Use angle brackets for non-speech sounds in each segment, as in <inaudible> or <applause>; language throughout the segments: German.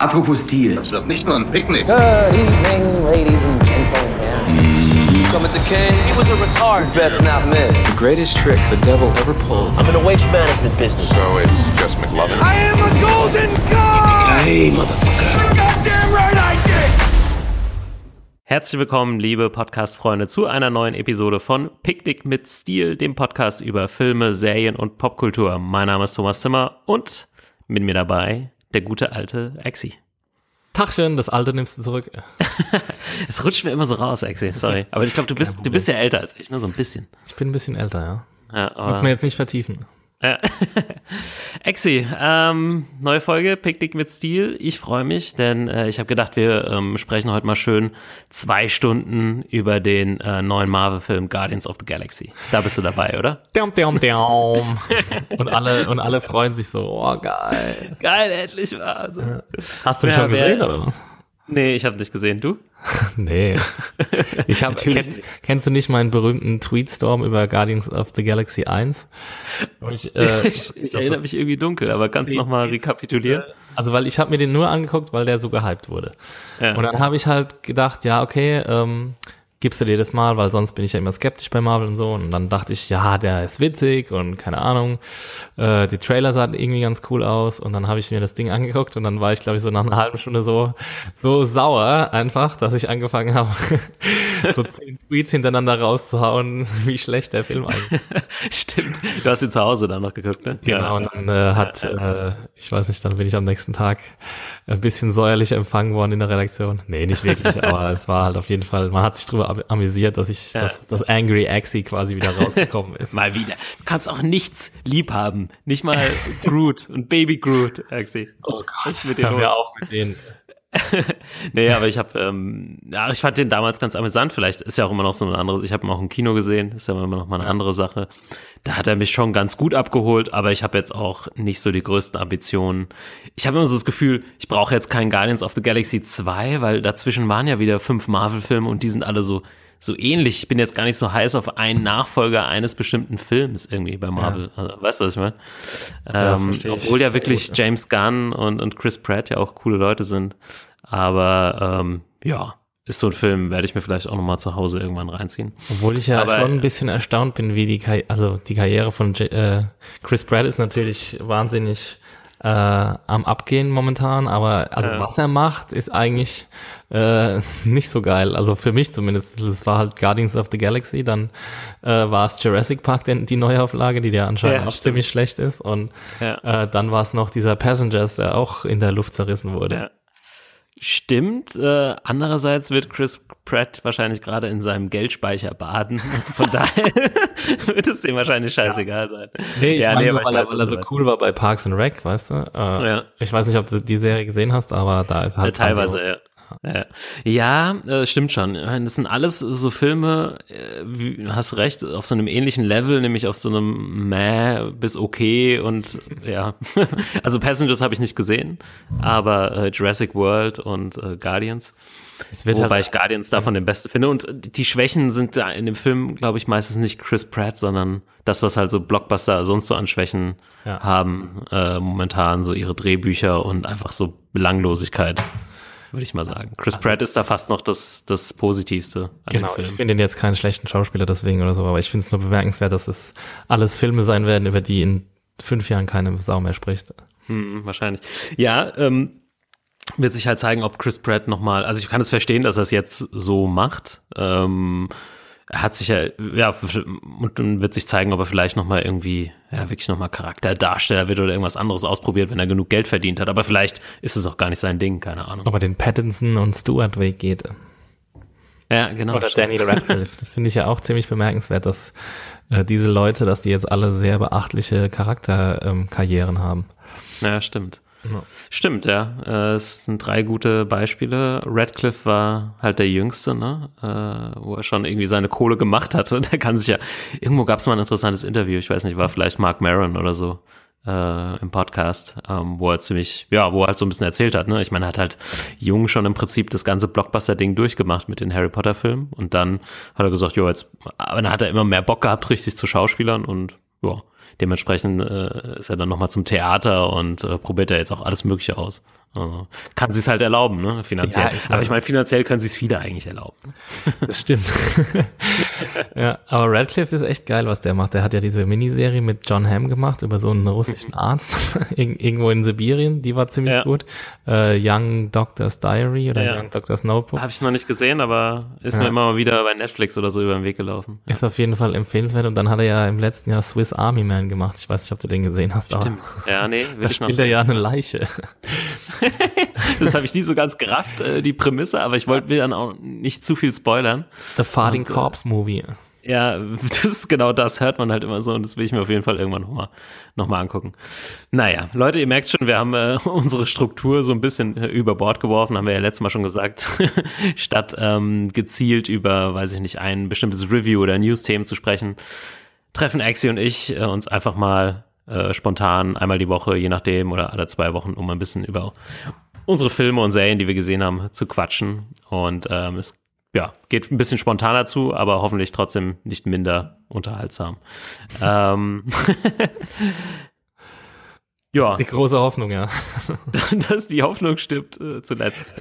Apropos Stil. Das wird nicht nur ein Picknick. Good evening, ladies and gentlemen. Coming to King, he was a retard. Best not miss. greatest trick the devil ever pulled. I'm in the waste management business. So it's just McLovin. I am a golden god! Hey, Motherfucker. Goddamn right I did! Herzlich willkommen, liebe Podcast-Freunde, zu einer neuen Episode von Picknick mit Stil, dem Podcast über Filme, Serien und Popkultur. Mein Name ist Thomas Zimmer und mit mir dabei der gute alte Exi. Tachchen, das alte nimmst du zurück. <laughs> Es rutscht mir immer so raus, Exi, sorry. Aber ich glaube, du bist, du bist ja älter als ich, ne? So ein bisschen. Ich bin ein bisschen älter, ja. Ja, Muss man jetzt nicht vertiefen. Ja. <laughs> Exi, ähm, neue Folge, Picknick mit Stil. Ich freue mich, denn äh, ich habe gedacht, wir ähm, sprechen heute mal schön zwei Stunden über den äh, neuen Marvel-Film Guardians of the Galaxy. Da bist du dabei, oder? Dum, dum, dum. und alle, und alle freuen sich so, oh geil. Geil, endlich war. So. Hast du ihn Ja, schon wer- gesehen, oder was? Nee, ich habe nicht gesehen. Du? Nee. Ich hab, <laughs> <laughs> kennst, kennst du nicht meinen berühmten Tweetstorm über Guardians of the Galaxy 1? Wo <laughs> Ich, äh, ich, ich erinnere mich irgendwie dunkel, aber kannst du noch mal rekapitulieren? Also weil ich habe mir den nur angeguckt, weil der so gehypt wurde. Ja. Und dann habe ich halt gedacht, ja, okay, ähm, gibst du dir das mal, weil sonst bin ich ja immer skeptisch bei Marvel und so. Und dann dachte ich, ja, der ist witzig und keine Ahnung. Äh, die Trailer sahen irgendwie ganz cool aus. Und dann habe ich mir das Ding angeguckt und dann war ich, glaube ich, so nach einer halben Stunde so, so sauer einfach, dass ich angefangen habe, <laughs> so zehn Tweets hintereinander rauszuhauen, <laughs> wie schlecht der Film eigentlich <laughs> Stimmt. Du hast ihn zu Hause dann noch geguckt, ne? Genau, und dann äh, hat, äh, ich weiß nicht, dann bin ich am nächsten Tag ein bisschen säuerlich empfangen worden in der Redaktion. Nee, nicht wirklich, <laughs> aber es war halt auf jeden Fall, man hat sich drüber am- amüsiert, dass ich, dass das Angry Axie quasi wieder rausgekommen <laughs> ist. Mal wieder. Du kannst auch nichts lieb haben. Nicht mal Groot und Baby Groot, Axi. Oh Gott. Was ist mit Haben los? wir auch mit denen. <laughs> Nee, aber ich habe, ähm, ja, ich fand den damals ganz amüsant. Vielleicht ist ja auch immer noch so eine andere. Ich habe ihn auch im Kino gesehen. Ist ja immer noch mal eine andere Sache. Da hat er mich schon ganz gut abgeholt, aber ich habe jetzt auch nicht so die größten Ambitionen. Ich habe immer so das Gefühl, ich brauche jetzt keinen Guardians of the Galaxy 2, weil dazwischen waren ja wieder fünf Marvel-Filme und die sind alle so so ähnlich. Ich bin jetzt gar nicht so heiß auf einen Nachfolger eines bestimmten Films irgendwie bei Marvel. Also, weißt du, was ich meine? ähm, verstehe ich. obwohl ja wirklich gut, ja. James Gunn und, und Chris Pratt ja auch coole Leute sind. Aber ähm, ja, ist so ein Film, werde ich mir vielleicht auch noch mal zu Hause irgendwann reinziehen. Obwohl ich ja Aber, schon ein äh, bisschen erstaunt bin, wie die, Karri also die Karriere von J äh, Chris Pratt ist natürlich wahnsinnig äh, am Abgehen momentan, aber also Ja. was er macht, ist eigentlich äh, <laughs> nicht so geil. Also für mich zumindest. Es war halt Guardians of the Galaxy, dann äh, war es Jurassic Park, denn die Neuauflage, die ja anscheinend Ja, auch stimmt. ziemlich schlecht ist. Und Ja. äh, dann war es noch dieser Passengers, der auch in der Luft zerrissen wurde. Ja. Stimmt. Äh, andererseits wird Chris Pratt wahrscheinlich gerade in seinem Geldspeicher baden. Also von daher <laughs> wird es dem wahrscheinlich scheißegal sein. Nee, ich ja, meine, nee, nur, weil, er, weiß, weil er so cool war bei Parks and Rec, weißt du? Äh, Ja. Ich weiß nicht, ob du die Serie gesehen hast, aber da ist Ja, halt teilweise, ja. Ja, äh, stimmt schon. Das sind alles so Filme, äh, wie, du hast recht, auf so einem ähnlichen Level, nämlich auf so einem Mäh bis okay und <laughs> ja. <laughs> Also Passengers habe ich nicht gesehen, aber äh, Jurassic World und äh, Guardians. Wobei halt, ich Guardians davon den besten finde. Und die Schwächen sind da in dem Film, glaube ich, meistens nicht Chris Pratt, sondern das, was halt so Blockbuster sonst so an Schwächen Ja. haben, momentan so ihre Drehbücher und einfach so Belanglosigkeit, würde ich mal sagen. Chris Pratt ist da fast noch das, das Positivste an genau, ich finde ihn jetzt keinen schlechten Schauspieler deswegen oder so, aber ich finde es nur bemerkenswert, dass es alles Filme sein werden, über die in fünf Jahren keine Sau mehr spricht. Hm, wahrscheinlich. Ja, ähm, wird sich halt zeigen, ob Chris Pratt nochmal, also ich kann es verstehen, dass er es jetzt so macht. Ähm, er hat sich ja, ja, und dann wird sich zeigen, ob er vielleicht nochmal irgendwie, ja, wirklich nochmal Charakterdarsteller wird oder irgendwas anderes ausprobiert, wenn er genug Geld verdient hat. Aber vielleicht ist es auch gar nicht sein Ding, keine Ahnung. Ob er den Pattinson und Stewart Weg geht. Ja, genau. Oder stimmt. Daniel Radcliffe. Das finde ich ja auch ziemlich bemerkenswert, dass äh, diese Leute, dass die jetzt alle sehr beachtliche Charakterkarrieren ähm, haben. Ja, stimmt. Stimmt, ja. Äh, Es sind drei gute Beispiele. Radcliffe war halt der Jüngste, ne? Äh, wo er schon irgendwie seine Kohle gemacht hatte. <laughs> Und er kann sich ja, irgendwo gab es mal ein interessantes Interview, ich weiß nicht, war vielleicht Mark Maron oder so äh, im Podcast, ähm, wo er ziemlich, ja, wo er halt so ein bisschen erzählt hat, ne? Ich meine, er hat halt jung schon im Prinzip das ganze Blockbuster-Ding durchgemacht mit den Harry Potter-Filmen und dann hat er gesagt, jo, jetzt, aber dann hat er immer mehr Bock gehabt, richtig zu Schauspielern und ja, dementsprechend äh, ist er dann nochmal zum Theater und äh, probiert er jetzt auch alles Mögliche aus. Kann sie es halt erlauben, ne? Finanziell. Ja, ich aber ich meine, finanziell können sich viele eigentlich erlauben. <laughs> Das stimmt. <laughs> ja, aber Radcliffe ist echt geil, was der macht. Der hat ja diese Miniserie mit John Hamm gemacht über so einen russischen Arzt <laughs> Ir- irgendwo in Sibirien. Die war ziemlich Ja. gut. Äh, Young Doctor's Diary oder Ja. Young Doctor's Notebook. Habe ich noch nicht gesehen, aber ist mir immer mal wieder bei Netflix oder so über den Weg gelaufen. Ist auf jeden Fall empfehlenswert. Und dann hat er ja im letzten Jahr Swiss Army Man gemacht. Ich weiß nicht, ob du den gesehen hast, aber Stimmt. Ja, nee, will da ich noch spielt er ja eine Leiche. <laughs> Das habe ich nie so ganz gerafft, äh, die Prämisse, aber ich wollte mir dann auch nicht zu viel spoilern. The Farting Und, äh, Corpse Movie. Ja, <laughs> das ist genau das, hört man halt immer so und das will ich mir auf jeden Fall irgendwann nochmal noch mal angucken. Naja, Leute, ihr merkt schon, wir haben äh, <laughs> unsere Struktur so ein bisschen äh, über Bord geworfen, haben wir ja letztes Mal schon gesagt. Statt ähm, gezielt über, weiß ich nicht, ein bestimmtes Review oder News-Themen zu sprechen, treffen Axie und ich äh, uns einfach mal äh, spontan einmal die Woche, je nachdem, oder alle zwei Wochen, um ein bisschen über unsere Filme und Serien, die wir gesehen haben, zu quatschen. Und ähm, es ja, geht ein bisschen spontaner zu, aber hoffentlich trotzdem nicht minder unterhaltsam. <laughs> ähm, <laughs> ja, Die große Hoffnung, ja. <laughs> dass die Hoffnung stirbt äh, zuletzt.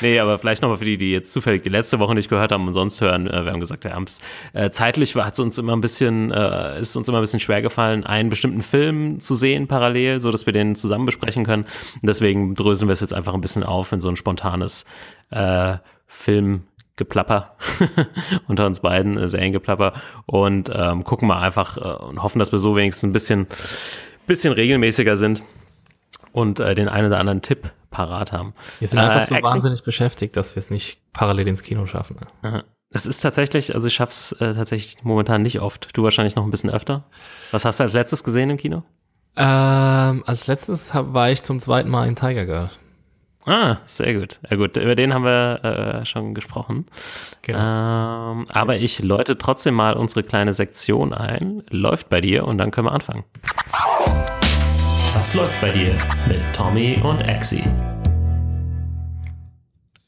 Nee, aber vielleicht nochmal für die, die jetzt zufällig die letzte Woche nicht gehört haben und sonst hören. Äh, wir haben gesagt, wir haben's äh, zeitlich hat es uns immer ein bisschen, äh, ist uns immer ein bisschen schwer gefallen, einen bestimmten Film zu sehen parallel, so dass wir den zusammen besprechen können. Und deswegen dröseln wir es jetzt einfach ein bisschen auf in so ein spontanes äh, Filmgeplapper <laughs> unter uns beiden, äh, Seriengeplapper und ähm, gucken mal einfach äh, und hoffen, dass wir so wenigstens ein bisschen, bisschen regelmäßiger sind und äh, den einen oder anderen Tipp parat haben. Wir sind einfach so Axel? wahnsinnig beschäftigt, dass wir es nicht parallel ins Kino schaffen. Es ist tatsächlich, also ich schaff's äh, tatsächlich momentan nicht oft. Du wahrscheinlich noch ein bisschen öfter. Was hast du als letztes gesehen im Kino? Ähm, als letztes hab, war ich zum zweiten Mal in Tiger Girl. Ah, sehr gut. Ja gut, über den haben wir äh, schon gesprochen. Genau. Ähm, aber ich läute trotzdem mal unsere kleine Sektion ein. Läuft bei dir und dann können wir anfangen. Was läuft bei dir mit Tommy und Axie?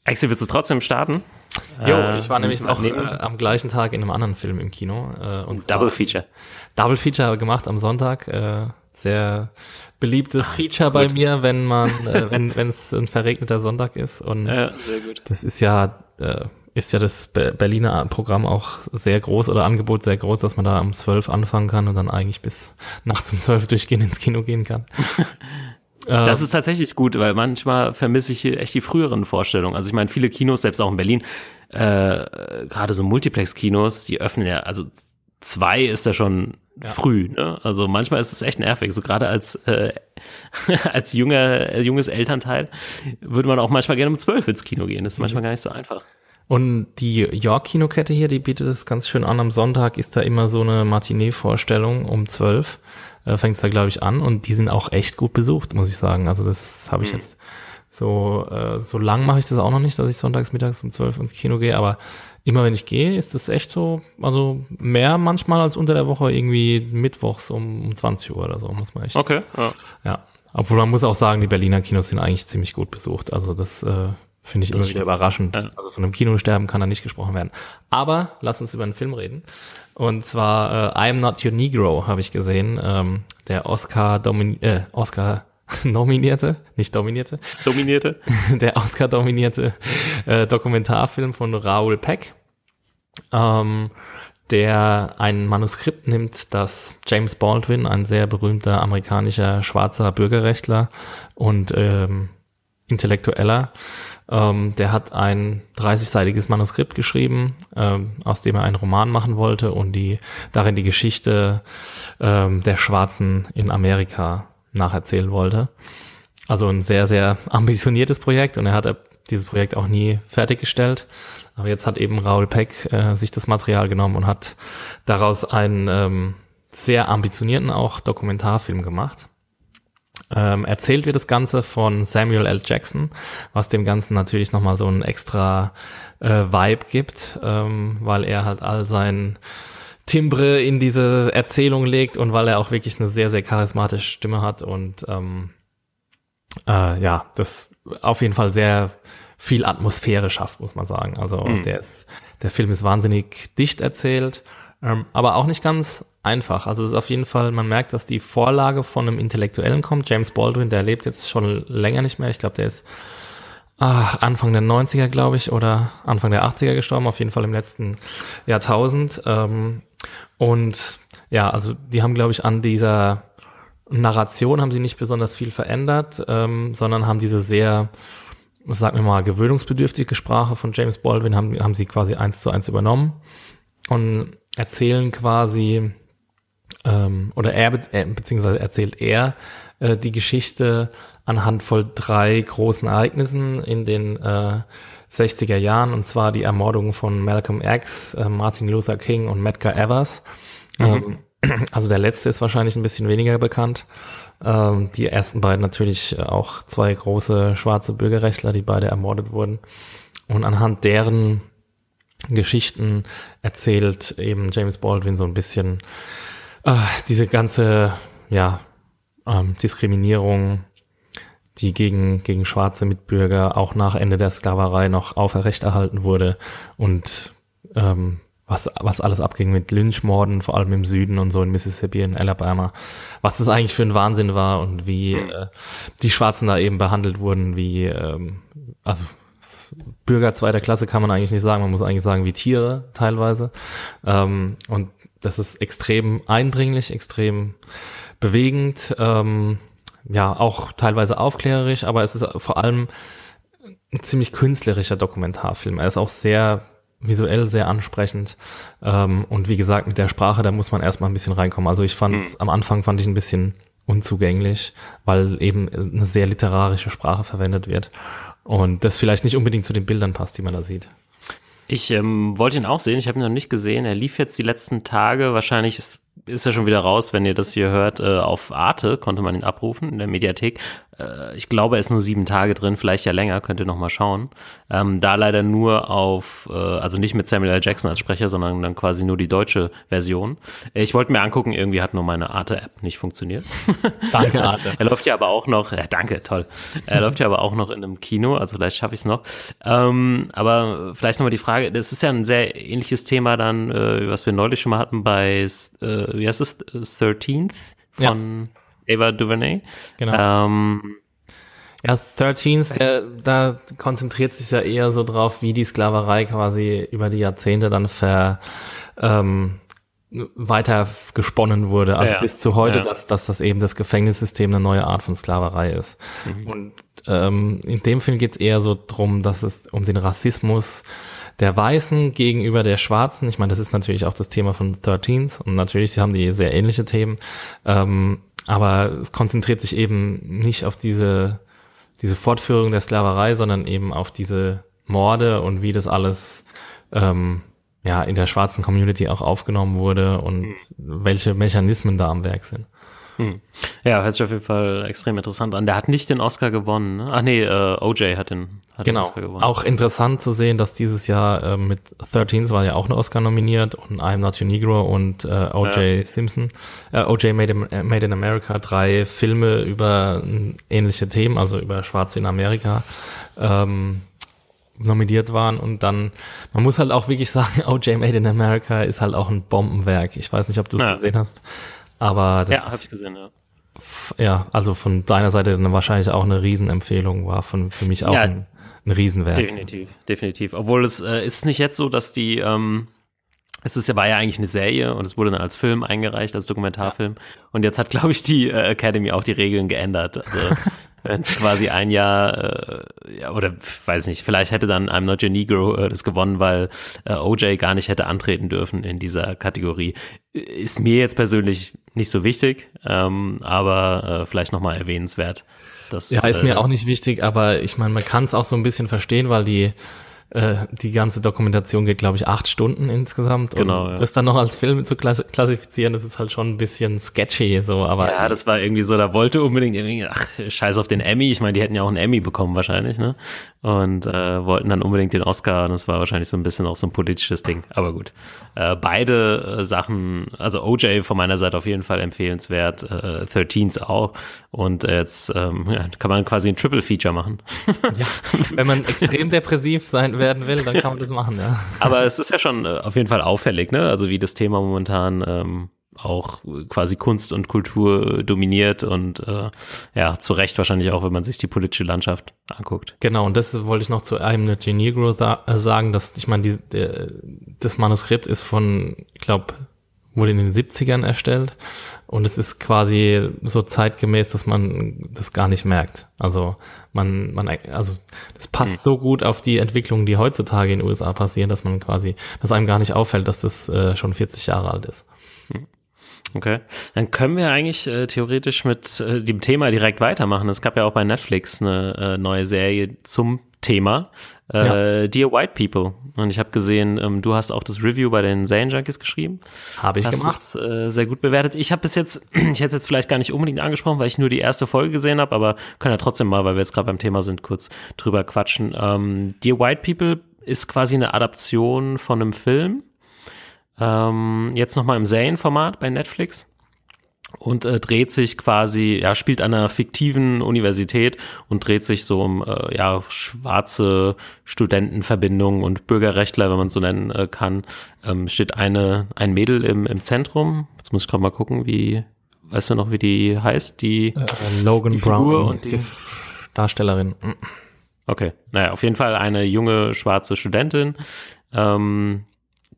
Axie, willst du trotzdem starten? Jo, Äh, ich war nämlich noch äh, am gleichen Tag in einem anderen Film im Kino. Äh, und Double Feature. Double Feature gemacht am Sonntag. Äh, sehr beliebtes Feature bei mir, wenn man, äh, <laughs> wenn wenn es ein verregneter Sonntag ist. Und Ja, sehr gut. das ist ja äh, ist ja das Be- Berliner Programm auch sehr groß oder Angebot sehr groß, dass man da um 12 anfangen kann und dann eigentlich bis nachts um 12 <laughs> durchgehend ins Kino gehen kann. <laughs> Das ist tatsächlich gut, weil manchmal vermisse ich hier echt die früheren Vorstellungen. Also ich meine, viele Kinos, selbst auch in Berlin, äh, gerade so Multiplex-Kinos, die öffnen ja, also zwei ist ja schon früh. Ne? Also manchmal ist es echt nervig. So gerade als äh, <laughs> als junger junges Elternteil würde man auch manchmal gerne um zwölf ins Kino gehen. Das ist manchmal gar nicht so einfach. Und die York-Kinokette hier, die bietet es ganz schön an. Am Sonntag ist da immer so eine Matinee-Vorstellung um 12. Äh, Fängt es da, glaube ich, an. Und die sind auch echt gut besucht, muss ich sagen. Also das habe ich jetzt so, äh, so lang mache ich das auch noch nicht, dass ich sonntags mittags um 12 ins Kino gehe. Aber immer wenn ich gehe, ist das echt so, also mehr manchmal als unter der Woche irgendwie mittwochs um, um 20 Uhr oder so, muss man echt. Okay. Ja. Ja. Obwohl man muss auch sagen, die Berliner Kinos sind eigentlich ziemlich gut besucht. Also das äh, finde ich immer wieder überraschend. Also von einem Kinosterben kann da nicht gesprochen werden. Aber lass uns über einen Film reden. Und zwar äh, I Am Not Your Negro habe ich gesehen. Ähm, der Oscar, domin äh, Oscar <laughs> nominierte, nicht dominierte, Dominierte. <laughs> der Oscar dominierte äh, Dokumentarfilm von Raoul Peck, ähm, der ein Manuskript nimmt, das James Baldwin, ein sehr berühmter amerikanischer schwarzer Bürgerrechtler und ähm, Intellektueller, ähm, der hat ein 30-seitiges Manuskript geschrieben, ähm, aus dem er einen Roman machen wollte und die darin die Geschichte ähm, der Schwarzen in Amerika nacherzählen wollte. Also ein sehr, sehr ambitioniertes Projekt und er hat dieses Projekt auch nie fertiggestellt. Aber jetzt hat eben Raoul Peck äh, sich das Material genommen und hat daraus einen ähm, sehr ambitionierten auch Dokumentarfilm gemacht. Ähm, erzählt wird das Ganze von Samuel L. Jackson, was dem Ganzen natürlich nochmal so einen extra äh, Vibe gibt, ähm, weil er halt all sein Timbre in diese Erzählung legt und weil er auch wirklich eine sehr, sehr charismatische Stimme hat und ähm, äh, ja, das auf jeden Fall sehr viel Atmosphäre schafft, muss man sagen. Also der, ist, der Film ist wahnsinnig dicht erzählt, ähm, aber auch nicht ganz einfach. Also es ist auf jeden Fall, man merkt, dass die Vorlage von einem Intellektuellen kommt. James Baldwin, der lebt jetzt schon länger nicht mehr. Ich glaube, der ist ah, Anfang der 90er, glaube ich, oder Anfang der 80er gestorben, auf jeden Fall im letzten Jahrtausend. Ähm, und ja, also die haben, glaube ich, an dieser Narration haben sie nicht besonders viel verändert, ähm, sondern haben diese sehr, sagen wir mal, gewöhnungsbedürftige Sprache von James Baldwin, haben, haben sie quasi eins zu eins übernommen und erzählen quasi, ähm, oder er, äh, beziehungsweise erzählt er äh, die Geschichte anhand von drei großen Ereignissen in den äh, 60er Jahren, und zwar die Ermordung von Malcolm X, äh, Martin Luther King und Medgar Evers. Ähm, <clears throat> also der letzte ist wahrscheinlich ein bisschen weniger bekannt. Ähm, die ersten beiden natürlich auch zwei große schwarze Bürgerrechtler, die beide ermordet wurden. Und anhand deren Geschichten erzählt eben James Baldwin so ein bisschen äh, diese ganze ja, ähm, Diskriminierung, die gegen, gegen schwarze Mitbürger auch nach Ende der Sklaverei noch auferrechterhalten wurde und ähm, was, was alles abging mit Lynchmorden, vor allem im Süden und so in Mississippi, in Alabama, was das eigentlich für ein Wahnsinn war und wie äh, die Schwarzen da eben behandelt wurden, wie, ähm, also Bürger zweiter Klasse kann man eigentlich nicht sagen, man muss eigentlich sagen wie Tiere teilweise. Ähm, und das ist extrem eindringlich, extrem bewegend, ähm, ja, auch teilweise aufklärerisch, aber es ist vor allem ein ziemlich künstlerischer Dokumentarfilm. Er ist auch sehr visuell sehr ansprechend. Ähm, und wie gesagt, mit der Sprache, da muss man erstmal ein bisschen reinkommen. Also ich fand, mhm. am Anfang fand ich ein bisschen unzugänglich, weil eben eine sehr literarische Sprache verwendet wird. Und das vielleicht nicht unbedingt zu den Bildern passt, die man da sieht. Ich ähm, wollte ihn auch sehen, ich habe ihn noch nicht gesehen. Er lief jetzt die letzten Tage, wahrscheinlich ist, ist er schon wieder raus, wenn ihr das hier hört. Äh, auf Arte konnte man ihn abrufen in der Mediathek. Äh, ich glaube, er ist nur sieben Tage drin, vielleicht ja länger, könnt ihr noch mal schauen. Ähm, da leider nur auf, äh, also nicht mit Samuel L. Jackson als Sprecher, sondern dann quasi nur die deutsche Version. Äh, ich wollte mir angucken, irgendwie hat nur meine Arte-App nicht funktioniert. <laughs> Danke, Arte. er läuft ja aber auch noch, ja, danke, toll. Er läuft ja aber auch noch in einem Kino, also vielleicht schaffe ich es noch. Ähm, aber vielleicht nochmal die Frage, das ist ja ein sehr ähnliches Thema dann, äh, was wir neulich schon mal hatten bei, äh, wie heißt es, 13th von ja. Ava DuVernay. Genau. Ähm, ja, 13th, der, da konzentriert sich ja eher so drauf, wie die Sklaverei quasi über die Jahrzehnte dann ver, ähm, weiter gesponnen wurde, also ja, bis zu heute, ja. dass, dass das eben das Gefängnissystem eine neue Art von Sklaverei ist. Mhm. Und ähm, in dem Film geht es eher so drum, dass es um den Rassismus der Weißen gegenüber der Schwarzen. Ich meine, das ist natürlich auch das Thema von 13th und natürlich, sie haben die sehr ähnliche Themen, ähm, aber es konzentriert sich eben nicht auf diese, diese Fortführung der Sklaverei, sondern eben auf diese Morde und wie das alles ähm, ja in der schwarzen Community auch aufgenommen wurde und mhm. welche Mechanismen da am Werk sind. Hm. Ja, hört sich auf jeden Fall extrem interessant an. Der hat nicht den Oscar gewonnen. Ne? Ach nee, äh, OJ hat den, hat genau. Auch interessant zu sehen, dass dieses Jahr äh, mit 13 war ja auch ein Oscar nominiert und I'm Not Your Negro und äh, OJ ja. Simpson, äh, OJ Made in, äh, Made in America, drei Filme über ähnliche Themen, also über Schwarze in Amerika. Ähm, nominiert waren und dann, man muss halt auch wirklich <laughs> sagen, OJ Made in America ist halt auch ein Bombenwerk. Ich weiß nicht, ob du es ja. gesehen hast. Aber das ja, habe ich gesehen, ja. Ja, also von deiner Seite dann wahrscheinlich auch eine Riesenempfehlung war von für mich auch ja, ein, ein Riesenwerk. Definitiv, definitiv. Obwohl es äh, ist nicht jetzt so, dass die ähm, es ist ja, war ja eigentlich eine Serie und es wurde dann als Film eingereicht, als Dokumentarfilm. Und jetzt hat, glaube ich, die äh, Academy auch die Regeln geändert. Also <laughs> wenn es quasi ein Jahr, äh, ja, oder weiß nicht, vielleicht hätte dann I'm Not Your Negro äh, das gewonnen, weil äh, OJ gar nicht hätte antreten dürfen in dieser Kategorie. Ist mir jetzt persönlich nicht so wichtig, ähm, aber äh, vielleicht nochmal erwähnenswert. Dass, ja, ist mir äh, auch nicht wichtig, aber ich meine, man kann es auch so ein bisschen verstehen, weil die äh, die ganze Dokumentation geht, glaube ich, acht Stunden insgesamt. Genau. Und ja. das dann noch als Film zu klassifizieren, das ist halt schon ein bisschen sketchy, so, aber. Ja, das war irgendwie so, da wollte unbedingt irgendwie, ach, scheiß auf den Emmy. Ich meine, die hätten ja auch einen Emmy bekommen wahrscheinlich, ne? Und äh, wollten dann unbedingt den Oscar und das war wahrscheinlich so ein bisschen auch so ein politisches Ding. Aber gut. Äh, beide äh, Sachen, also OJ von meiner Seite auf jeden Fall empfehlenswert, äh, 13s auch. Und jetzt ähm, ja, kann man quasi ein Triple Feature machen. <laughs> ja, wenn man extrem depressiv sein werden will, dann kann man das machen, ja. Aber es ist ja schon äh, auf jeden Fall auffällig, ne? Also wie das Thema momentan ähm, auch quasi Kunst und Kultur dominiert und äh, ja, zu Recht wahrscheinlich auch, wenn man sich die politische Landschaft anguckt. Genau, und das wollte ich noch zu einem Negro äh, sagen, dass ich meine, die, der, das Manuskript ist von, ich glaube, wurde in den 70ern erstellt und es ist quasi so zeitgemäß, dass man das gar nicht merkt. Also man, man, also das passt so gut auf die Entwicklungen, die heutzutage in den USA passieren, dass man quasi, dass einem gar nicht auffällt, dass das äh, schon 40 Jahre alt ist. Okay, dann können wir eigentlich äh, theoretisch mit äh, dem Thema direkt weitermachen. Es gab ja auch bei Netflix eine äh, neue Serie zum Thema, äh, Ja. Dear White People. Und ich habe gesehen, ähm, du hast auch das Review bei den Zane Junkies geschrieben. Habe ich Hast gemacht. es äh, sehr gut bewertet. Ich habe bis jetzt, <clears throat> ich hätte es jetzt vielleicht gar nicht unbedingt angesprochen, weil ich nur die erste Folge gesehen habe, aber können ja trotzdem mal, weil wir jetzt gerade beim Thema sind, kurz drüber quatschen. Ähm, Dear White People ist quasi eine Adaption von einem Film. Ähm, jetzt nochmal im Serien-Format bei Netflix und äh, dreht sich quasi, ja, spielt an einer fiktiven Universität und dreht sich so um äh, ja, schwarze Studentenverbindungen und Bürgerrechtler, wenn man so nennen äh, kann. Ähm, steht eine, ein Mädel im, im Zentrum. Jetzt muss ich gerade mal gucken, wie, weißt du noch, wie die heißt? Die, Äh, Logan die Brown und die Darstellerin. Okay, naja, auf jeden Fall eine junge schwarze Studentin, ähm,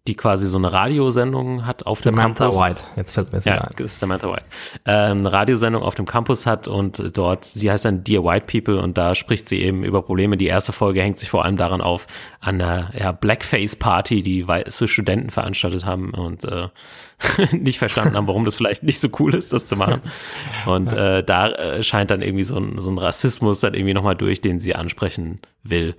die quasi so eine Radiosendung hat auf dem Samantha Campus. White. Jetzt fällt mir das Ja, ein. ist Samantha White. Äh, eine Radiosendung auf dem Campus hat und dort, sie heißt dann Dear White People und da spricht sie eben über Probleme. Die erste Folge hängt sich vor allem daran auf, an einer ja, Blackface-Party, die weiße Studenten veranstaltet haben und äh, <laughs> nicht verstanden haben, warum das vielleicht nicht so cool ist, das zu machen. <laughs> Und äh, da äh, scheint dann irgendwie so ein, so ein Rassismus dann irgendwie nochmal durch, den sie ansprechen will.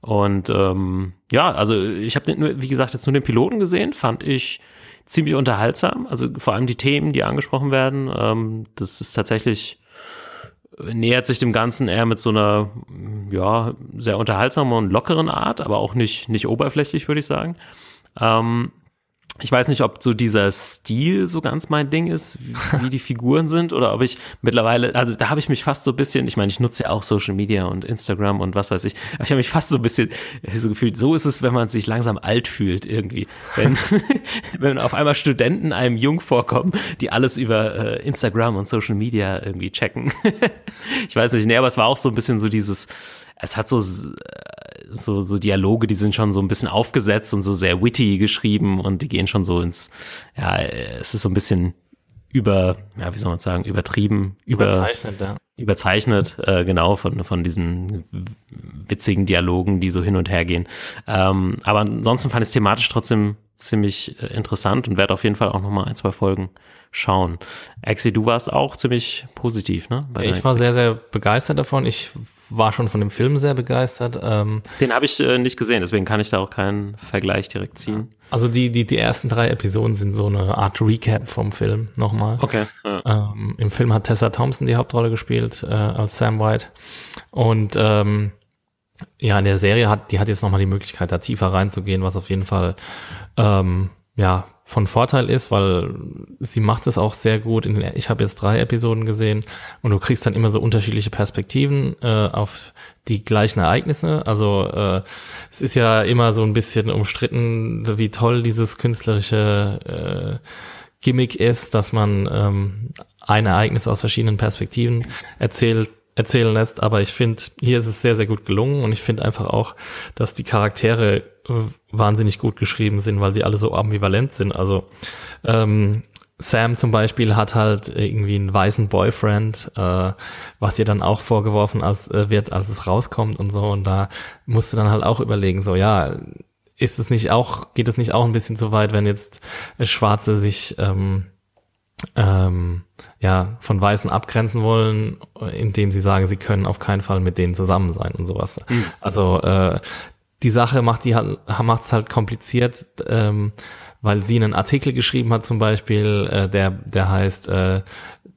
Und ähm, ja, also ich habe nur, wie gesagt, jetzt nur den Piloten gesehen, fand ich ziemlich unterhaltsam. Also vor allem die Themen, die angesprochen werden. Ähm, das ist tatsächlich äh, nähert sich dem Ganzen eher mit so einer ja sehr unterhaltsamen und lockeren Art, aber auch nicht nicht oberflächlich, würde ich sagen. Ähm, ich weiß nicht, ob so dieser Stil so ganz mein Ding ist, wie, wie die Figuren <laughs> sind, oder ob ich mittlerweile, also da habe ich mich fast so ein bisschen, ich meine, ich nutze ja auch Social Media und Instagram und was weiß ich, aber ich habe mich fast so ein bisschen so gefühlt, so ist es, wenn man sich langsam alt fühlt irgendwie. Wenn, <laughs> wenn auf einmal Studenten einem jung vorkommen, die alles über äh, Instagram und Social Media irgendwie checken. <laughs> ich weiß nicht, nee, aber es war auch so ein bisschen so dieses, es hat so so, so Dialoge, die sind schon so ein bisschen aufgesetzt und so sehr witty geschrieben und die gehen schon so ins, ja, es ist so ein bisschen über, ja, wie soll man sagen, übertrieben, über, Überzeichnet, ja. überzeichnet, äh, genau, von, von diesen witzigen Dialogen, die so hin und her gehen. Ähm, aber ansonsten fand ich es thematisch trotzdem ziemlich äh, interessant und werde auf jeden Fall auch nochmal ein, zwei Folgen schauen. Axi, du warst auch ziemlich positiv, ne? Ich war sehr, sehr begeistert davon. Ich war schon von dem Film sehr begeistert. Ähm, Den habe ich äh, nicht gesehen, deswegen kann ich da auch keinen Vergleich direkt ziehen. also die, die, die ersten drei Episoden sind so eine Art Recap vom Film nochmal. Okay. Ja. Ähm, Im Film hat Tessa Thompson die Hauptrolle gespielt äh, als Sam White. Und ähm, ja, in der Serie hat, die hat jetzt nochmal die Möglichkeit, da tiefer reinzugehen, was auf jeden Fall ähm, ja von Vorteil ist, weil sie macht es auch sehr gut. In ich habe jetzt drei Episoden gesehen und du kriegst dann immer so unterschiedliche Perspektiven äh, auf die gleichen Ereignisse. Also äh, es ist ja immer so ein bisschen umstritten, wie toll dieses künstlerische äh, Gimmick ist, dass man ähm, ein Ereignis aus verschiedenen Perspektiven erzählt erzählen lässt, aber ich finde, hier ist es sehr, sehr gut gelungen und ich finde einfach auch, dass die Charaktere äh, wahnsinnig gut geschrieben sind, weil sie alle so ambivalent sind. Also ähm, Sam zum Beispiel hat halt irgendwie einen weißen Boyfriend, äh, was ihr dann auch vorgeworfen als, äh, wird, als es rauskommt und so. Und da musst du dann halt auch überlegen, so ja, ist es nicht auch, geht es nicht auch ein bisschen zu weit, wenn jetzt Schwarze sich ähm, ähm, ja, von Weißen abgrenzen wollen, indem sie sagen, sie können auf keinen Fall mit denen zusammen sein und sowas. Also äh, die Sache macht die halt, macht es halt kompliziert, ähm, weil sie einen Artikel geschrieben hat zum Beispiel, äh, der der heißt äh,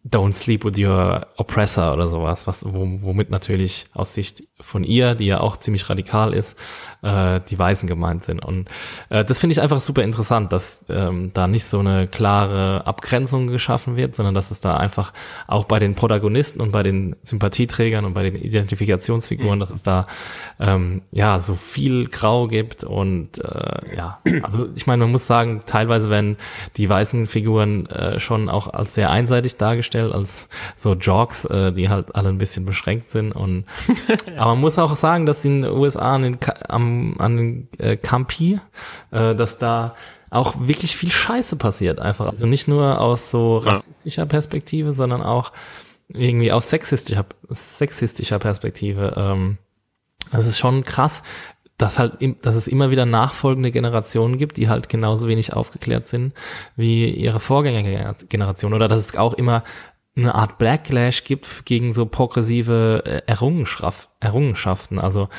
Don't Sleep with Your Oppressor oder sowas, was, womit natürlich aus Sicht von ihr, die ja auch ziemlich radikal ist, äh, die Weißen gemeint sind. Und äh, das finde ich einfach super interessant, dass ähm, da nicht so eine klare Abgrenzung geschaffen wird, sondern dass es da einfach auch bei den Protagonisten und bei den Sympathieträgern und bei den Identifikationsfiguren, mhm. dass es da ähm, ja so viel Grau gibt und äh, ja, also ich meine, man muss sagen, teilweise werden die weißen Figuren äh, schon auch als sehr einseitig dargestellt, als so Jogs, äh, die halt alle ein bisschen beschränkt sind und <laughs> aber man muss auch sagen, dass in den USA an den, am, an den äh, Campi, äh, dass da auch wirklich viel Scheiße passiert einfach. Also nicht nur aus so rassistischer Perspektive, sondern auch irgendwie aus sexistischer, sexistischer Perspektive. Ähm, das ist schon krass, dass halt, dass es immer wieder nachfolgende Generationen gibt, die halt genauso wenig aufgeklärt sind wie ihre Vorgängergeneration oder dass es auch immer eine Art Backlash gibt gegen so progressive äh, Errungenschaften. Also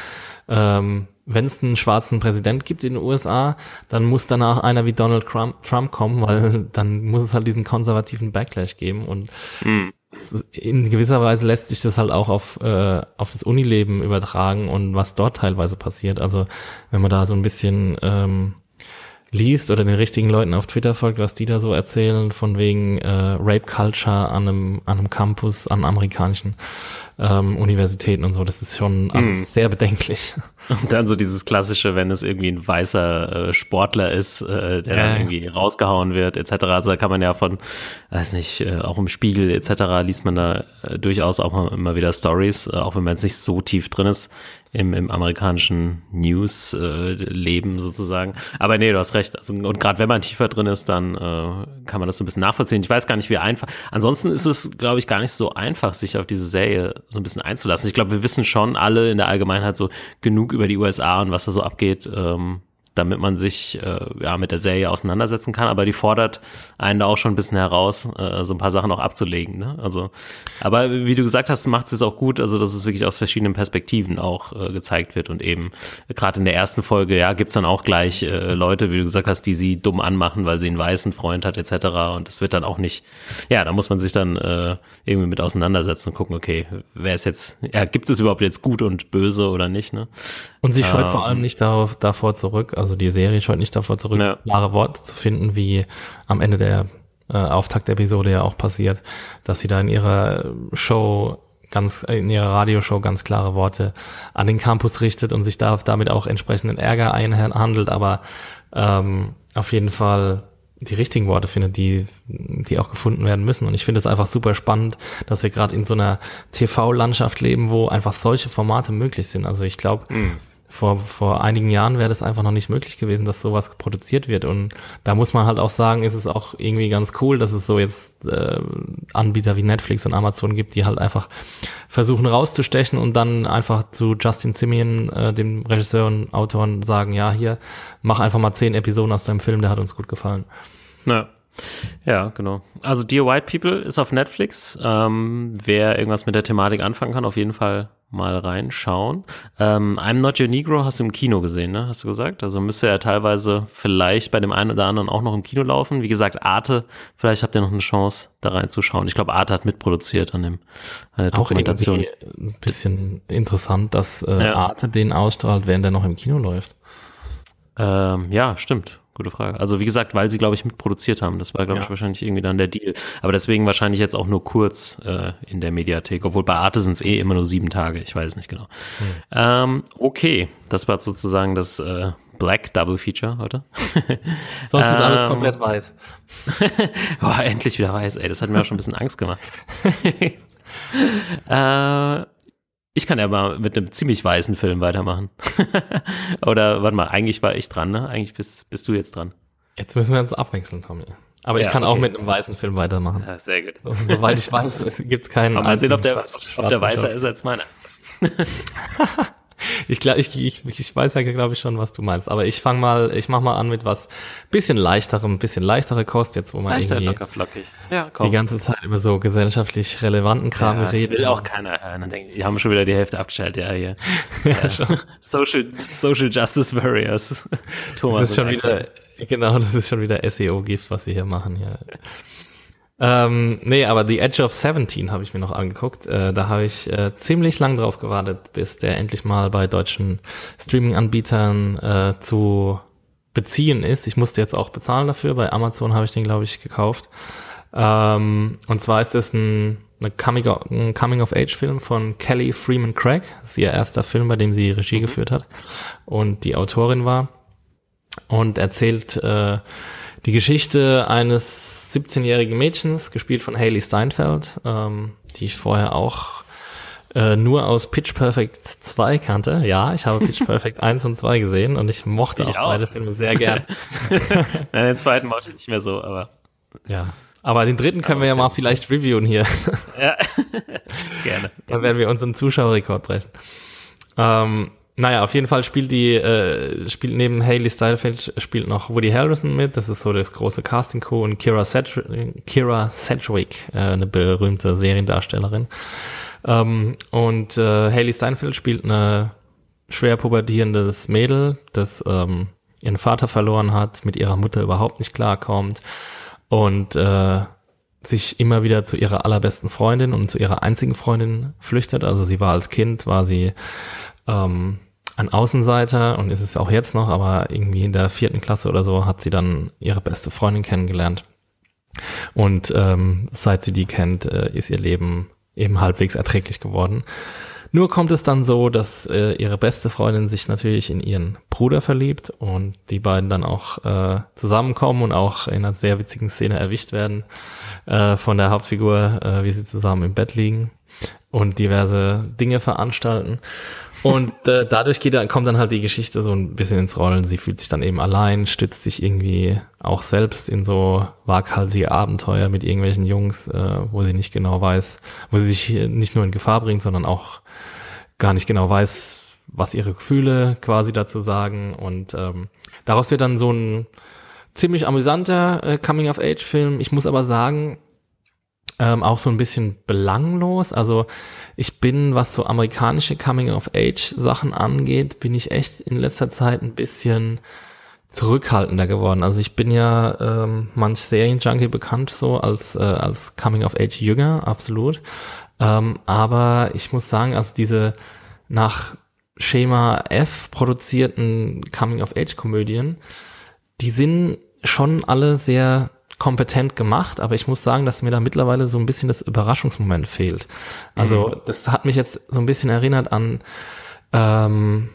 ähm, wenn es einen schwarzen Präsident gibt in den USA, dann muss danach einer wie Donald Trump kommen, weil dann muss es halt diesen konservativen Backlash geben und mhm. In gewisser Weise lässt sich das halt auch auf, äh, auf das Unileben übertragen und was dort teilweise passiert. Also wenn man da so ein bisschen ähm, liest oder den richtigen Leuten auf Twitter folgt, was die da so erzählen, von wegen äh, Rape Culture an einem, an einem Campus, an amerikanischen ähm, Universitäten und so. Das ist schon mm. sehr bedenklich. Und dann so dieses klassische, wenn es irgendwie ein weißer äh, Sportler ist, äh, der ja. dann irgendwie rausgehauen wird, etc. Also da kann man ja von, weiß nicht, äh, auch im Spiegel etc. liest man da äh, durchaus auch mal, immer wieder Stories, äh, auch wenn man jetzt nicht so tief drin ist im, im amerikanischen News-Leben äh, sozusagen. Aber nee, du hast recht. Also, und gerade wenn man tiefer drin ist, dann äh, kann man das so ein bisschen nachvollziehen. Ich weiß gar nicht, wie einfach. Ansonsten ist es, glaube ich, gar nicht so einfach, sich auf diese Serie so ein bisschen einzulassen. Ich glaube, wir wissen schon alle in der Allgemeinheit so genug über die USA und was da so abgeht. Ähm, damit man sich äh, ja mit der Serie auseinandersetzen kann, aber die fordert einen da auch schon ein bisschen heraus, äh, so ein paar Sachen auch abzulegen. Ne? Also, aber wie du gesagt hast, macht es auch gut, also dass es wirklich aus verschiedenen Perspektiven auch äh, gezeigt wird und eben gerade in der ersten Folge, ja, gibt's dann auch gleich äh, Leute, wie du gesagt hast, die sie dumm anmachen, weil sie einen weißen Freund hat etc. Und das wird dann auch nicht, ja, da muss man sich dann äh, irgendwie mit auseinandersetzen und gucken, okay, wer ist jetzt, ja, gibt es überhaupt jetzt gut und böse oder nicht? Ne? Und sie scheut ähm, vor allem nicht darauf, davor zurück, also die Serie scheut nicht davor zurück, ja. klare Worte zu finden, wie am Ende der äh, Auftakt-Episode ja auch passiert, dass sie da in ihrer Show ganz in ihrer Radioshow ganz klare Worte an den Campus richtet und sich da damit auch entsprechenden Ärger einhandelt, aber ähm, auf jeden Fall die richtigen Worte findet, die, die auch gefunden werden müssen. Und ich finde es einfach super spannend, dass wir gerade in so einer TV-Landschaft leben, wo einfach solche Formate möglich sind. Also ich glaube, mm vor, vor einigen Jahren wäre das einfach noch nicht möglich gewesen, dass sowas produziert wird. Und da muss man halt auch sagen, ist es auch irgendwie ganz cool, dass es so jetzt äh, Anbieter wie Netflix und Amazon gibt, die halt einfach versuchen rauszustechen und dann einfach zu Justin Simeon, äh, dem Regisseur und Autoren, sagen, ja, hier, mach einfach mal zehn Episoden aus deinem Film, der hat uns gut gefallen. Ja. Ja, genau. Also Dear White People ist auf Netflix. Ähm, wer irgendwas mit der Thematik anfangen kann, auf jeden Fall mal reinschauen. Ähm, I'm Not Your Negro hast du im Kino gesehen, ne? Hast du gesagt? Also müsste er teilweise vielleicht bei dem einen oder anderen auch noch im Kino laufen. Wie gesagt, Arte, vielleicht habt ihr noch eine Chance, da reinzuschauen. Ich glaube, Arte hat mitproduziert an dem an der Dokumentation. Auch ein bisschen interessant, dass äh, ja. Arte den ausstrahlt, während er noch im Kino läuft. Ähm, ja, stimmt. Gute Frage. Also wie gesagt, weil sie, glaube ich, mitproduziert haben. Das war, glaube ja. ich, wahrscheinlich irgendwie dann der Deal. Aber deswegen wahrscheinlich jetzt auch nur kurz äh, in der Mediathek. Obwohl bei Arte sind es eh immer nur sieben Tage. Ich weiß nicht genau. Hm. Ähm, okay, das war sozusagen das äh, Black Double Feature heute. <laughs> Sonst ist alles ähm, komplett weiß. <laughs> oh, endlich wieder weiß, ey. Das hat mir auch schon ein bisschen Angst gemacht. <laughs> äh, ich kann ja mal mit einem ziemlich weißen Film weitermachen. <laughs> Oder warte mal, eigentlich war ich dran, ne? Eigentlich bist, bist du jetzt dran. Jetzt müssen wir uns abwechseln, Tommy. Aber ja, ich kann okay. auch mit einem weißen Film weitermachen. Ja, sehr gut. So, <laughs> soweit ich weiß, <laughs> gibt es keinen. mal sehen, ob der, ob der weißer ist als meiner. Ich, glaub, ich, ich, ich weiß ja, glaube ich, schon, was du meinst. Aber ich fange mal, ich mach mal an mit was bisschen leichterem, bisschen leichtere Kost, jetzt wo man Leichter, irgendwie locker, flockig. Ja, komm. die ganze Zeit über so gesellschaftlich relevanten Kram ja, redet. Das will auch keiner hören. die haben schon wieder die Hälfte abgestellt, ja, hier. <laughs> ja, schon. Social, Social Justice Warriors. Thomas das ist schon wieder, genau, das ist schon wieder SEO-Gift, was sie hier machen, ja. Ähm, nee, aber The Edge of 17 habe ich mir noch angeguckt. Äh, da habe ich äh, ziemlich lang drauf gewartet, bis der endlich mal bei deutschen Streaming-Anbietern äh, zu beziehen ist. Ich musste jetzt auch bezahlen dafür. Bei Amazon habe ich den, glaube ich, gekauft. Ähm, und zwar ist es ein, ein Coming-of-Age-Film von Kelly Freeman Craig. Das ist ihr erster Film, bei dem sie Regie geführt hat und die Autorin war. Und erzählt äh, die Geschichte eines 17-jährigen Mädchens, gespielt von Haley Steinfeld, ähm, die ich vorher auch äh, nur aus Pitch Perfect 2 kannte. Ja, ich habe Pitch <laughs> Perfect 1 und 2 gesehen und ich mochte Ich auch, auch. beide Filme sehr gern. <laughs> Nein, den zweiten mochte ich nicht mehr so, aber ja. Aber den dritten können wir ja mal gut. vielleicht reviewen hier. ja. <laughs> gerne. Dann werden wir unseren Zuschauerrekord brechen. Ähm, naja, auf jeden Fall spielt die, äh, spielt neben Haley Steinfeld spielt noch Woody Harrelson mit. Das ist so das große Casting Co. und Kira, Sedgwick, Kira Sedgwick, äh, eine berühmte Seriendarstellerin. Ähm, und äh, Haley Steinfeld spielt eine schwer pubertierendes Mädel, das ähm, ihren Vater verloren hat, mit ihrer Mutter überhaupt nicht klarkommt und äh, sich immer wieder zu ihrer allerbesten Freundin und zu ihrer einzigen Freundin flüchtet. Also sie war als Kind, war sie ähm, ein Außenseiter und ist es auch jetzt noch, aber irgendwie in der vierten Klasse oder so hat sie dann ihre beste Freundin kennengelernt. Und ähm, seit sie die kennt, äh, ist ihr Leben eben halbwegs erträglich geworden. Nur kommt es dann so, dass äh, ihre beste Freundin sich natürlich in ihren Bruder verliebt und die beiden dann auch äh, zusammenkommen und auch in einer sehr witzigen Szene erwischt werden äh, von der Hauptfigur, äh, wie sie zusammen im Bett liegen und diverse Dinge veranstalten. Und äh, dadurch geht, kommt dann halt die Geschichte so ein bisschen ins Rollen. Sie fühlt sich dann eben allein, stützt sich irgendwie auch selbst in so waghalsige Abenteuer mit irgendwelchen Jungs, äh, wo sie nicht genau weiß, wo sie sich nicht nur in Gefahr bringt, sondern auch gar nicht genau weiß, was ihre Gefühle quasi dazu sagen. Und ähm, daraus wird dann so ein ziemlich amüsanter äh, Coming-of-Age-Film. Ich muss aber sagen, ähm, auch so ein bisschen belanglos. Also ich bin, was so amerikanische Coming-of-Age-Sachen angeht, bin ich echt in letzter Zeit ein bisschen zurückhaltender geworden. Also ich bin ja ähm, manch Serienjunkie bekannt so als, äh, als Coming-of-Age-Jünger, absolut. Ähm, aber ich muss sagen, also diese nach Schema F produzierten Coming-of-Age-Komödien, die sind schon alle sehr kompetent gemacht, aber ich muss sagen, dass mir da mittlerweile so ein bisschen das Überraschungsmoment fehlt. Also das hat mich jetzt so ein bisschen erinnert an ähm,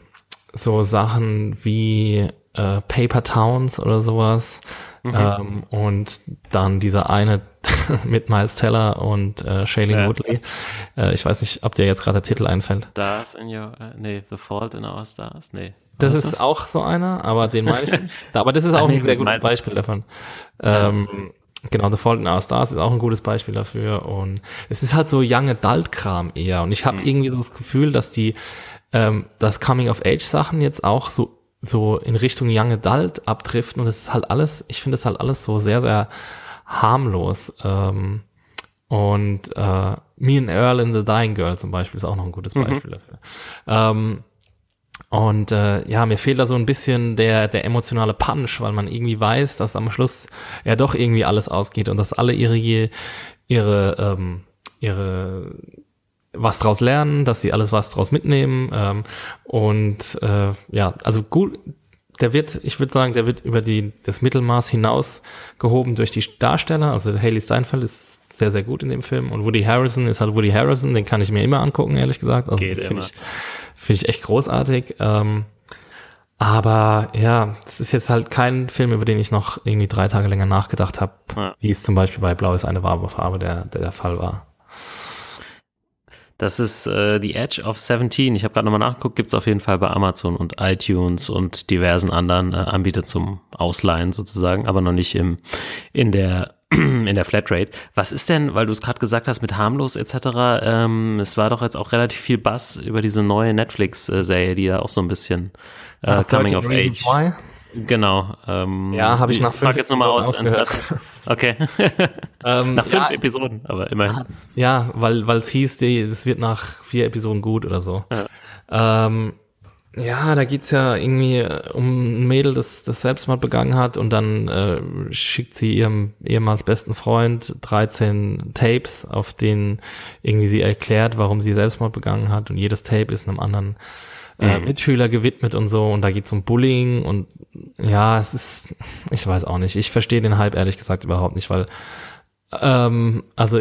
so Sachen wie äh, Paper Towns oder sowas. Ähm, und dann dieser eine <laughs> mit Miles Teller und äh, Shailene Ja. Woodley. Äh, ich weiß nicht, ob dir jetzt gerade der Titel einfällt. Stars in your, äh, nee, The Fault in Our Stars, nee. Das ist auch so einer, aber den meine ich nicht. Aber das ist auch ein sehr gutes Beispiel davon. Ähm, genau, The Fault in Our Stars ist auch ein gutes Beispiel dafür. Und es ist halt so Young Adult-Kram eher. Und ich habe Mhm. irgendwie so das Gefühl, dass die, ähm, das Coming-of-Age-Sachen jetzt auch so so in Richtung Young Adult abdriften und das ist halt alles, ich finde das halt alles so sehr, sehr harmlos. Ähm, und äh, Me and Earl in the Dying Girl zum Beispiel ist auch noch ein gutes Beispiel dafür. Ähm, und äh, ja, mir fehlt da so ein bisschen der, der emotionale Punch, weil man irgendwie weiß, dass am Schluss ja doch irgendwie alles ausgeht und dass alle ihre, ihre, ähm, ihre was draus lernen, dass sie alles was draus mitnehmen. Ähm, und äh, ja, also gut, der wird, ich würde sagen, der wird über die, das Mittelmaß hinaus gehoben durch die Darsteller. Also Haley Steinfeld ist sehr, sehr gut in dem Film. Und Woody Harrison ist halt Woody Harrison, den kann ich mir immer angucken, ehrlich gesagt. Also Geht den finde ich, finde ich echt großartig. Ähm, aber ja, das ist jetzt halt kein Film, über den ich noch irgendwie drei Tage länger nachgedacht habe, Ja. wie es zum Beispiel bei Blau ist eine warme Farbe der, der, der Fall war. Das ist äh, The Edge of 17. Ich habe gerade nochmal nachgeguckt, gibt's auf jeden Fall bei Amazon und iTunes und diversen anderen äh, Anbietern zum Ausleihen sozusagen, aber noch nicht im, in der in der Flatrate. Was ist denn, weil du es gerade gesagt hast mit harmlos etc., ähm, es war doch jetzt auch relativ viel Bass über diese neue Netflix-Serie, die ja auch so ein bisschen äh, Ah, Coming 13 of Age. Why? Genau. Ähm, Ja, habe ich nach frag fünf jetzt nochmal aus Interesse. <laughs> Okay. Ähm, nach fünf ja, Episoden, aber immerhin. Ja, weil es hieß, es wird nach vier Episoden gut oder so. Ähm, ja, da geht's ja irgendwie äh, um ein Mädel, das, das Selbstmord begangen hat und dann äh, schickt sie ihrem ehemals besten Freund 13 Tapes, auf denen irgendwie sie erklärt, warum sie Selbstmord begangen hat und jedes Tape ist einem anderen äh, Mitschüler gewidmet und so und da geht's um Bullying und ja, es ist, ich weiß auch nicht, ich verstehe den Hype ehrlich gesagt überhaupt nicht, weil ähm, also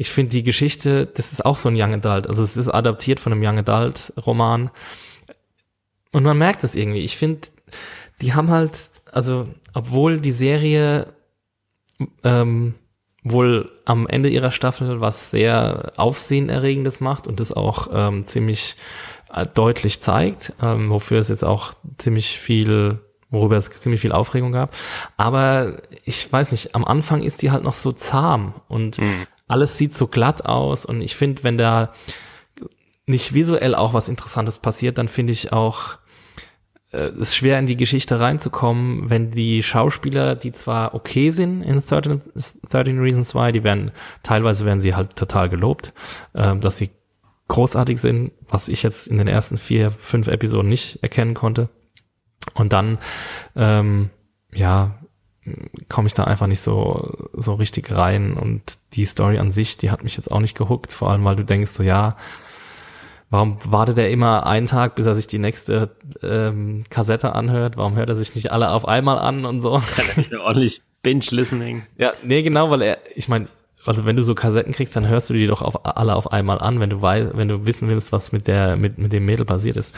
ich finde die Geschichte, das ist auch so ein Young Adult. Also es ist adaptiert von einem Young Adult Roman. Und man merkt das irgendwie. Ich finde, die haben halt, also obwohl die Serie ähm, wohl am Ende ihrer Staffel was sehr Aufsehenerregendes macht und das auch ähm, ziemlich äh, deutlich zeigt, ähm, wofür es jetzt auch ziemlich viel worüber es ziemlich viel Aufregung gab. Aber ich weiß nicht, am Anfang ist die halt noch so zahm und alles sieht so glatt aus. Und ich finde, wenn da nicht visuell auch was Interessantes passiert, dann finde ich auch äh, es schwer in die Geschichte reinzukommen, wenn die Schauspieler, die zwar okay sind in 13, 13 Reasons Why, die werden, teilweise werden sie halt total gelobt, äh, dass sie großartig sind, was ich jetzt in den ersten vier, fünf Episoden nicht erkennen konnte. Und dann, ähm, ja, komme ich da einfach nicht so, so richtig rein. Und die Story an sich, die hat mich jetzt auch nicht gehuckt, vor allem weil du denkst so, ja, warum wartet er immer einen Tag, bis er sich die nächste ähm, Kassette anhört? Warum hört er sich nicht alle auf einmal an und so? ordentlich Binge-Listening. Ja, nee, genau, weil er, ich meine, also wenn du so Kassetten kriegst, dann hörst du die doch auf alle auf einmal an, wenn du weißt, wenn du wissen willst, was mit der, mit, mit dem Mädel passiert ist.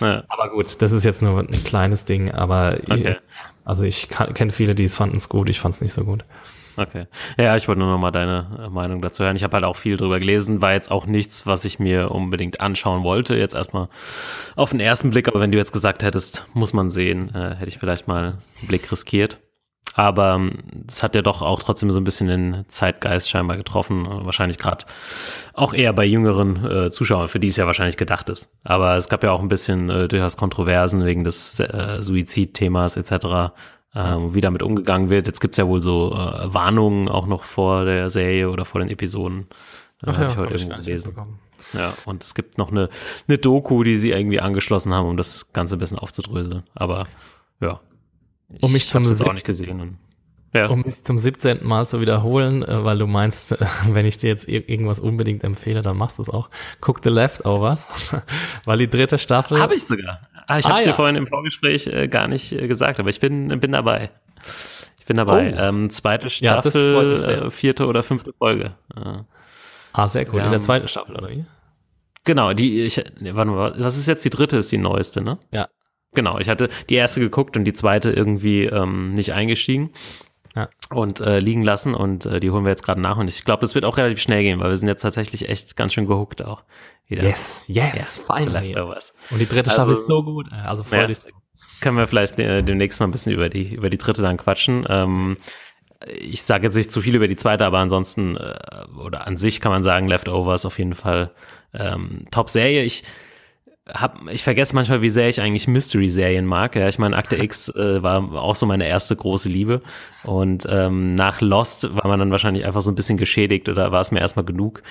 Ja. Aber gut, das ist jetzt nur ein kleines Ding, aber ich, Okay. also ich kenne viele, die es fanden es gut, ich fand es nicht so gut. Okay. Ja, ich wollte nur noch mal deine Meinung dazu hören. Ich habe halt auch viel drüber gelesen, war jetzt auch nichts, was ich mir unbedingt anschauen wollte. Jetzt erstmal auf den ersten Blick, aber wenn du jetzt gesagt hättest, muss man sehen, äh, hätte ich vielleicht mal einen Blick riskiert. Aber ähm, es hat ja doch auch trotzdem so ein bisschen den Zeitgeist scheinbar getroffen. Wahrscheinlich gerade auch eher bei jüngeren äh, Zuschauern, für die es ja wahrscheinlich gedacht ist. Aber es gab ja auch ein bisschen äh, durchaus Kontroversen wegen des äh, Suizidthemas etc., ähm, wie damit umgegangen wird. Jetzt gibt's ja wohl so äh, Warnungen auch noch vor der Serie oder vor den Episoden. Äh, hab ich heute irgendwo gelesen. Ja, und es gibt noch eine, eine Doku, die sie irgendwie angeschlossen haben, um das Ganze ein bisschen aufzudröseln. Aber ja. Um mich ich zum auch nicht gesehen. Ja. Um es zum 17. Mal zu wiederholen, äh, weil du meinst, äh, <laughs> wenn ich dir jetzt ir- irgendwas unbedingt empfehle, dann machst du es auch. Guck The Leftovers, <laughs> weil die dritte Staffel. Habe ich sogar. Ah, ich Ah, habe es ja. dir vorhin im Vorgespräch äh, gar nicht äh, gesagt, aber ich bin, bin dabei. Ich bin dabei. Oh. Ähm, zweite Ja, Staffel, mich sehr. äh, vierte oder fünfte Folge. Ah, sehr cool. Ja. In der zweiten Staffel, oder wie? genau, die, ich, nee, warte mal, was ist jetzt die dritte, ist die neueste, ne? Ja. Genau, ich hatte die erste geguckt und die zweite irgendwie ähm, nicht eingestiegen Ja. und äh, liegen lassen und äh, die holen wir jetzt gerade nach und ich glaube, das wird auch relativ schnell gehen, weil wir sind jetzt tatsächlich echt ganz schön gehuckt auch. Wieder. Yes, yes, finally. Leftovers. Und die dritte Also- Staffel ist so gut. Also freu Ja. dich. Können wir vielleicht äh, demnächst mal ein bisschen über die, über die dritte dann quatschen. Ähm, ich sage jetzt nicht zu viel über die zweite, aber ansonsten äh, oder an sich kann man sagen, Leftovers auf jeden Fall ähm, Top-Serie. Ich hab, ich vergesse manchmal, wie sehr ich eigentlich Mystery-Serien mag. Ja, ich meine, Akte <laughs> X äh, war auch so meine erste große Liebe. Und ähm, nach Lost war man dann wahrscheinlich einfach so ein bisschen geschädigt oder war es mir erstmal genug.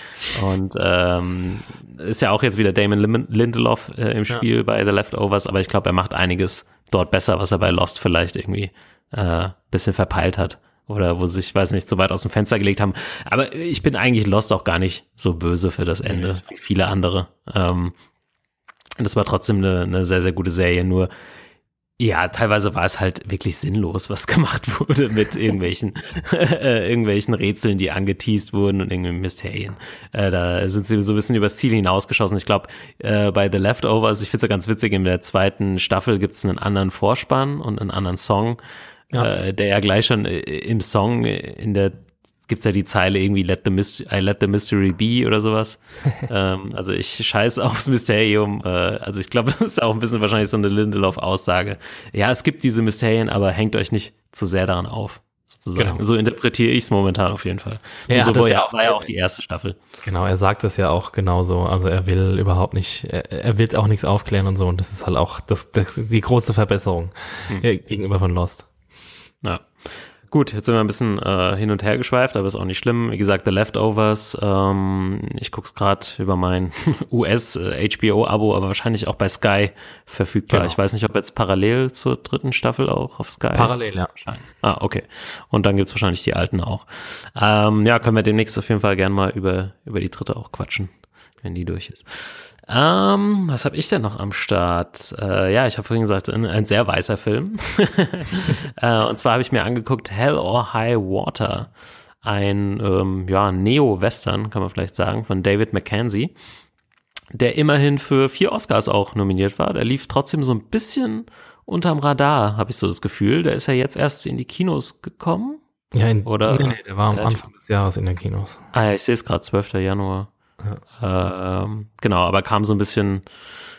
Und ähm, ist ja auch jetzt wieder Damon Lim- Lindelof äh, im Spiel bei The Leftovers, aber ich glaube, er macht einiges dort besser, was er bei Lost vielleicht irgendwie äh, bisschen verpeilt hat. Oder wo sie sich, weiß nicht, so weit aus dem Fenster gelegt haben. Aber ich bin eigentlich Lost auch gar nicht so böse für das Ende, wie viele andere. Ähm, das war trotzdem eine, eine sehr, sehr gute Serie. Nur, ja, teilweise war es halt wirklich sinnlos, was <laughs> gemacht wurde mit <laughs> irgendwelchen, äh, irgendwelchen Rätseln, die angeteased wurden und irgendwelchen Mysterien. Äh, da sind sie so ein bisschen übers Ziel hinausgeschossen. Ich glaube, äh, bei The Leftovers, ich finde es ja ganz witzig, in der zweiten Staffel gibt es einen anderen Vorspann und einen anderen Song, Ja. äh, der ja gleich schon äh, im Song in der gibt's ja die Zeile irgendwie let the, myst I let the mystery be oder sowas. <laughs> ähm, also ich scheiße aufs Mysterium. Äh, also ich glaube, <laughs> das ist auch ein bisschen wahrscheinlich so eine Lindelof-Aussage. Ja, es gibt diese Mysterien, aber hängt euch nicht zu sehr daran auf. Sozusagen. Genau. So interpretiere ich es momentan auf jeden Fall. Ja, Und so das war ja war ja auch die erste Staffel. Genau, er sagt es ja auch genauso. Also er will überhaupt nicht, er, er will auch nichts aufklären und so. Und das ist halt auch das, das, die große Verbesserung Hm. gegenüber von Lost. Ja. Gut, jetzt sind wir ein bisschen äh, hin und her geschweift, aber ist auch nicht schlimm. Wie gesagt, The Leftovers, ähm, ich guck's gerade über mein <laughs> US-HBO-Abo, aber wahrscheinlich auch bei Sky verfügbar. Genau. Ich weiß nicht, ob jetzt parallel zur dritten Staffel auch auf Sky. Parallel, ja. Ah, okay. Und dann gibt's wahrscheinlich die alten auch. Ähm, ja, können wir demnächst auf jeden Fall gern mal über, über die dritte auch quatschen, wenn die durch ist. Ähm, was habe ich denn noch am Start? Äh, ja, ich habe vorhin gesagt, ein, ein sehr weißer Film. <laughs> äh, und zwar habe ich mir angeguckt Hell or High Water. Ein ähm, ja, Neo-Western, kann man vielleicht sagen, von David Mackenzie, der immerhin für vier Oscars auch nominiert war. Der lief trotzdem so ein bisschen unterm Radar, habe ich so das Gefühl. Der ist ja jetzt erst in die Kinos gekommen. Ja, in, Oder- nee, nee, der war am Anfang des Jahres in den Kinos. Ah ja, ich sehe es gerade, 12. Januar. Ähm, genau, aber kam so ein bisschen,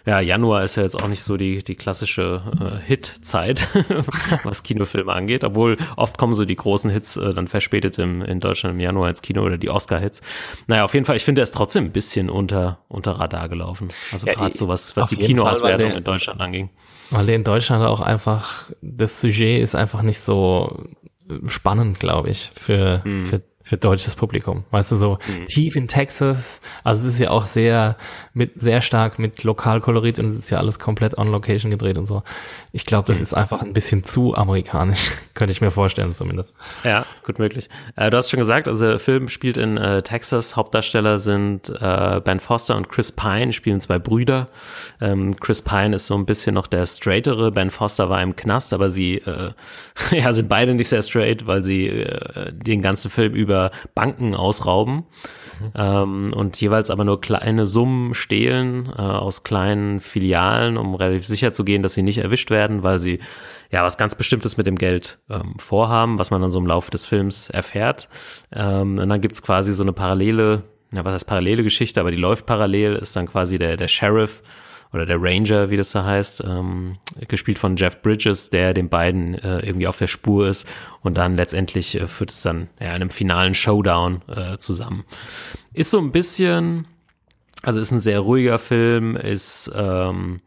ja, Januar ist ja jetzt auch nicht so die, die klassische äh, Hit-Zeit, <laughs> was Kinofilme angeht, obwohl oft kommen so die großen Hits äh, dann verspätet im, in Deutschland im Januar ins Kino oder die Oscar-Hits. Naja, auf jeden Fall, ich finde, er ist trotzdem ein bisschen unter, unter Radar gelaufen. Also Ja, gerade so was, was die Kinoauswertung in Deutschland anging. Weil in Deutschland auch einfach, das Sujet ist einfach nicht so äh, spannend, glaube ich, für, Hm. für, für deutsches Publikum. Weißt du, so tief in Texas, also es ist ja auch sehr, mit, sehr stark mit Lokalkolorit und es ist ja alles komplett on location gedreht und so. Ich glaube, das ist einfach ein bisschen zu amerikanisch, <laughs> könnte ich mir vorstellen zumindest. Ja, gut möglich. Äh, du hast schon gesagt, also der Film spielt in äh, Texas. Hauptdarsteller sind äh, Ben Foster und Chris Pine, spielen zwei Brüder. Ähm, Chris Pine ist so ein bisschen noch der straightere. Ben Foster war im Knast, aber sie äh, <laughs> ja, sind beide nicht sehr straight, weil sie äh, den ganzen Film über Banken ausrauben. Ähm, und jeweils aber nur kleine Summen stehlen äh, aus kleinen Filialen, um relativ sicher zu gehen, dass sie nicht erwischt werden, weil sie ja was ganz Bestimmtes mit dem Geld ähm, vorhaben, was man dann so im Laufe des Films erfährt. Ähm, und dann gibt's quasi so eine parallele, ja, was heißt parallele Geschichte, aber die läuft parallel, ist dann quasi der, der Sheriff oder der Ranger, wie das da heißt, ähm, gespielt von Jeff Bridges, der den beiden äh, irgendwie auf der Spur ist und dann letztendlich äh, führt es dann ja, in einem finalen Showdown äh, zusammen. Ist so ein bisschen, also ist ein sehr ruhiger Film, ist ähm,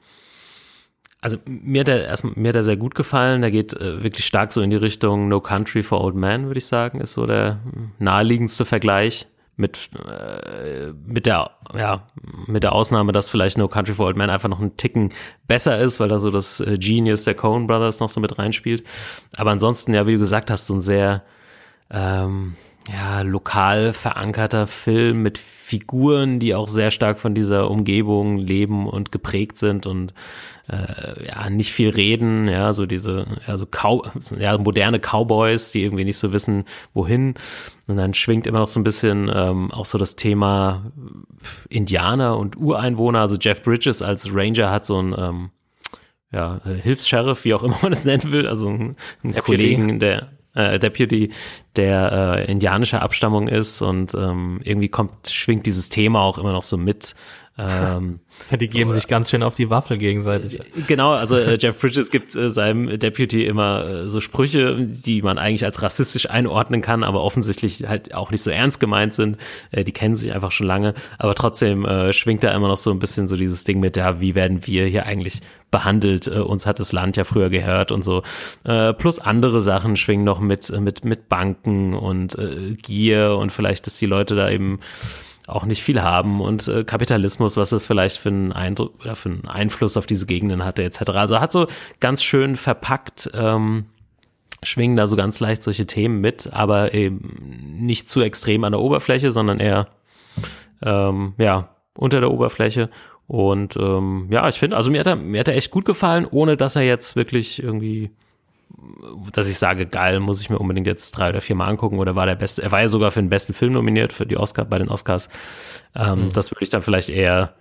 also mir hat er erstmal mir hat er sehr gut gefallen. Der geht äh, wirklich stark so in die Richtung No Country for Old Men, würde ich sagen, ist so der naheliegendste Vergleich mit äh, mit der ja mit der Ausnahme, dass vielleicht No Country for Old Men einfach noch einen Ticken besser ist, weil da so das äh, Genius der Coen Brothers noch so mit reinspielt. Aber ansonsten ja, wie du gesagt hast, so ein sehr ähm, ja, lokal verankerter Film mit Figuren, die auch sehr stark von dieser Umgebung leben und geprägt sind und äh, ja, nicht viel reden, ja, so diese, ja, so Cow ja, moderne Cowboys, die irgendwie nicht so wissen, wohin. Und dann schwingt immer noch so ein bisschen ähm, auch so das Thema Indianer und Ureinwohner. Also Jeff Bridges als Ranger hat so ein ähm, ja, Hilfs-Sheriff, wie auch immer man es nennen will, also ein, ein Kollegen, der äh, Deputy, der äh, indianischer Abstammung ist und ähm, irgendwie kommt, schwingt dieses Thema auch immer noch so mit. Ähm, <laughs> Die geben sich ganz schön auf die Waffel gegenseitig. Genau, also äh, Jeff Bridges gibt äh, seinem Deputy immer äh, so Sprüche, die man eigentlich als rassistisch einordnen kann, aber offensichtlich halt auch nicht so ernst gemeint sind. Äh, die kennen sich einfach schon lange, aber trotzdem äh, schwingt da immer noch so ein bisschen so dieses Ding mit, ja, wie werden wir hier eigentlich behandelt? Äh, uns hat das Land ja früher gehört und so. Plus andere Sachen schwingen noch mit, mit, mit Banken und Gier und vielleicht, dass die Leute da eben auch nicht viel haben und äh, Kapitalismus, was es vielleicht für einen Eindruck oder für einen Einfluss auf diese Gegenden hatte, etc. Also hat so ganz schön verpackt, ähm, schwingen da so ganz leicht solche Themen mit, aber eben nicht zu extrem an der Oberfläche, sondern eher ähm, ja unter der Oberfläche. Und ähm, ja, ich finde, also mir hat, er, mir hat er echt gut gefallen, ohne dass er jetzt wirklich irgendwie dass ich sage, geil, muss ich mir unbedingt jetzt drei oder vier Mal angucken oder war der beste, er war ja sogar für den besten Film nominiert, für die Oscar, bei den Oscars. Ähm, Das würde ich dann vielleicht eher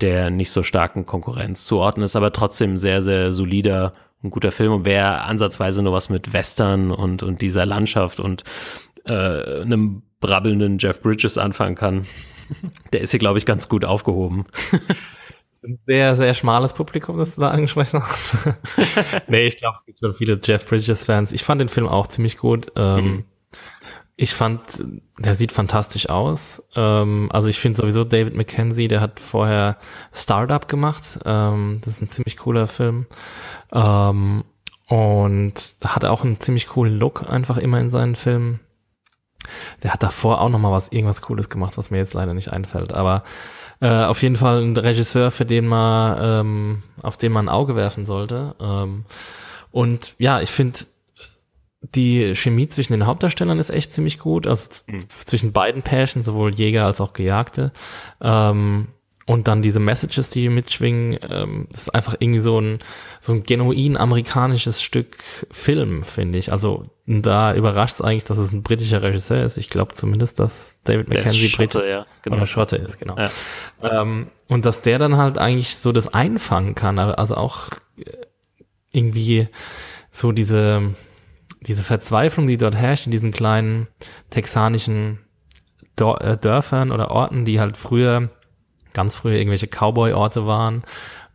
der nicht so starken Konkurrenz zuordnen, ist aber trotzdem sehr, sehr solider und guter Film und wer ansatzweise nur was mit Western und, und dieser Landschaft und äh, einem brabbelnden Jeff Bridges anfangen kann, <laughs> der ist hier, glaube ich, ganz gut aufgehoben. <laughs> Sehr, sehr schmales Publikum, das du da angesprochen hast. <laughs> nee, ich glaube, es gibt schon viele Jeff Bridges-Fans. Ich fand den Film auch ziemlich gut. Ähm, Ich fand, der sieht fantastisch aus. Ähm, also ich finde sowieso David Mackenzie, der hat vorher Startup gemacht. Ähm, das ist ein ziemlich cooler Film. Ähm, und hat auch einen ziemlich coolen Look einfach immer in seinen Filmen. Der hat davor auch noch mal was irgendwas Cooles gemacht, was mir jetzt leider nicht einfällt. Aber äh, auf jeden Fall ein Regisseur, für den man ähm, auf den man ein Auge werfen sollte. Ähm, und ja, ich finde die Chemie zwischen den Hauptdarstellern ist echt ziemlich gut, also Mhm. zwischen beiden Pärchen, sowohl Jäger als auch Gejagte. Ähm, und dann diese Messages, die mitschwingen, ähm, das ist einfach irgendwie so ein, so ein genuin amerikanisches Stück Film, finde ich. Also da überrascht es eigentlich, dass es ein britischer Regisseur ist. Ich glaube zumindest, dass David Der Mackenzie Schotte, ja, genau. oder Schotte ist, genau. Ja. Ähm, und dass der dann halt eigentlich so das einfangen kann, also auch äh, irgendwie so diese, diese Verzweiflung, die dort herrscht in diesen kleinen texanischen äh, Dörfern oder Orten, die halt früher, ganz früher irgendwelche Cowboy-Orte waren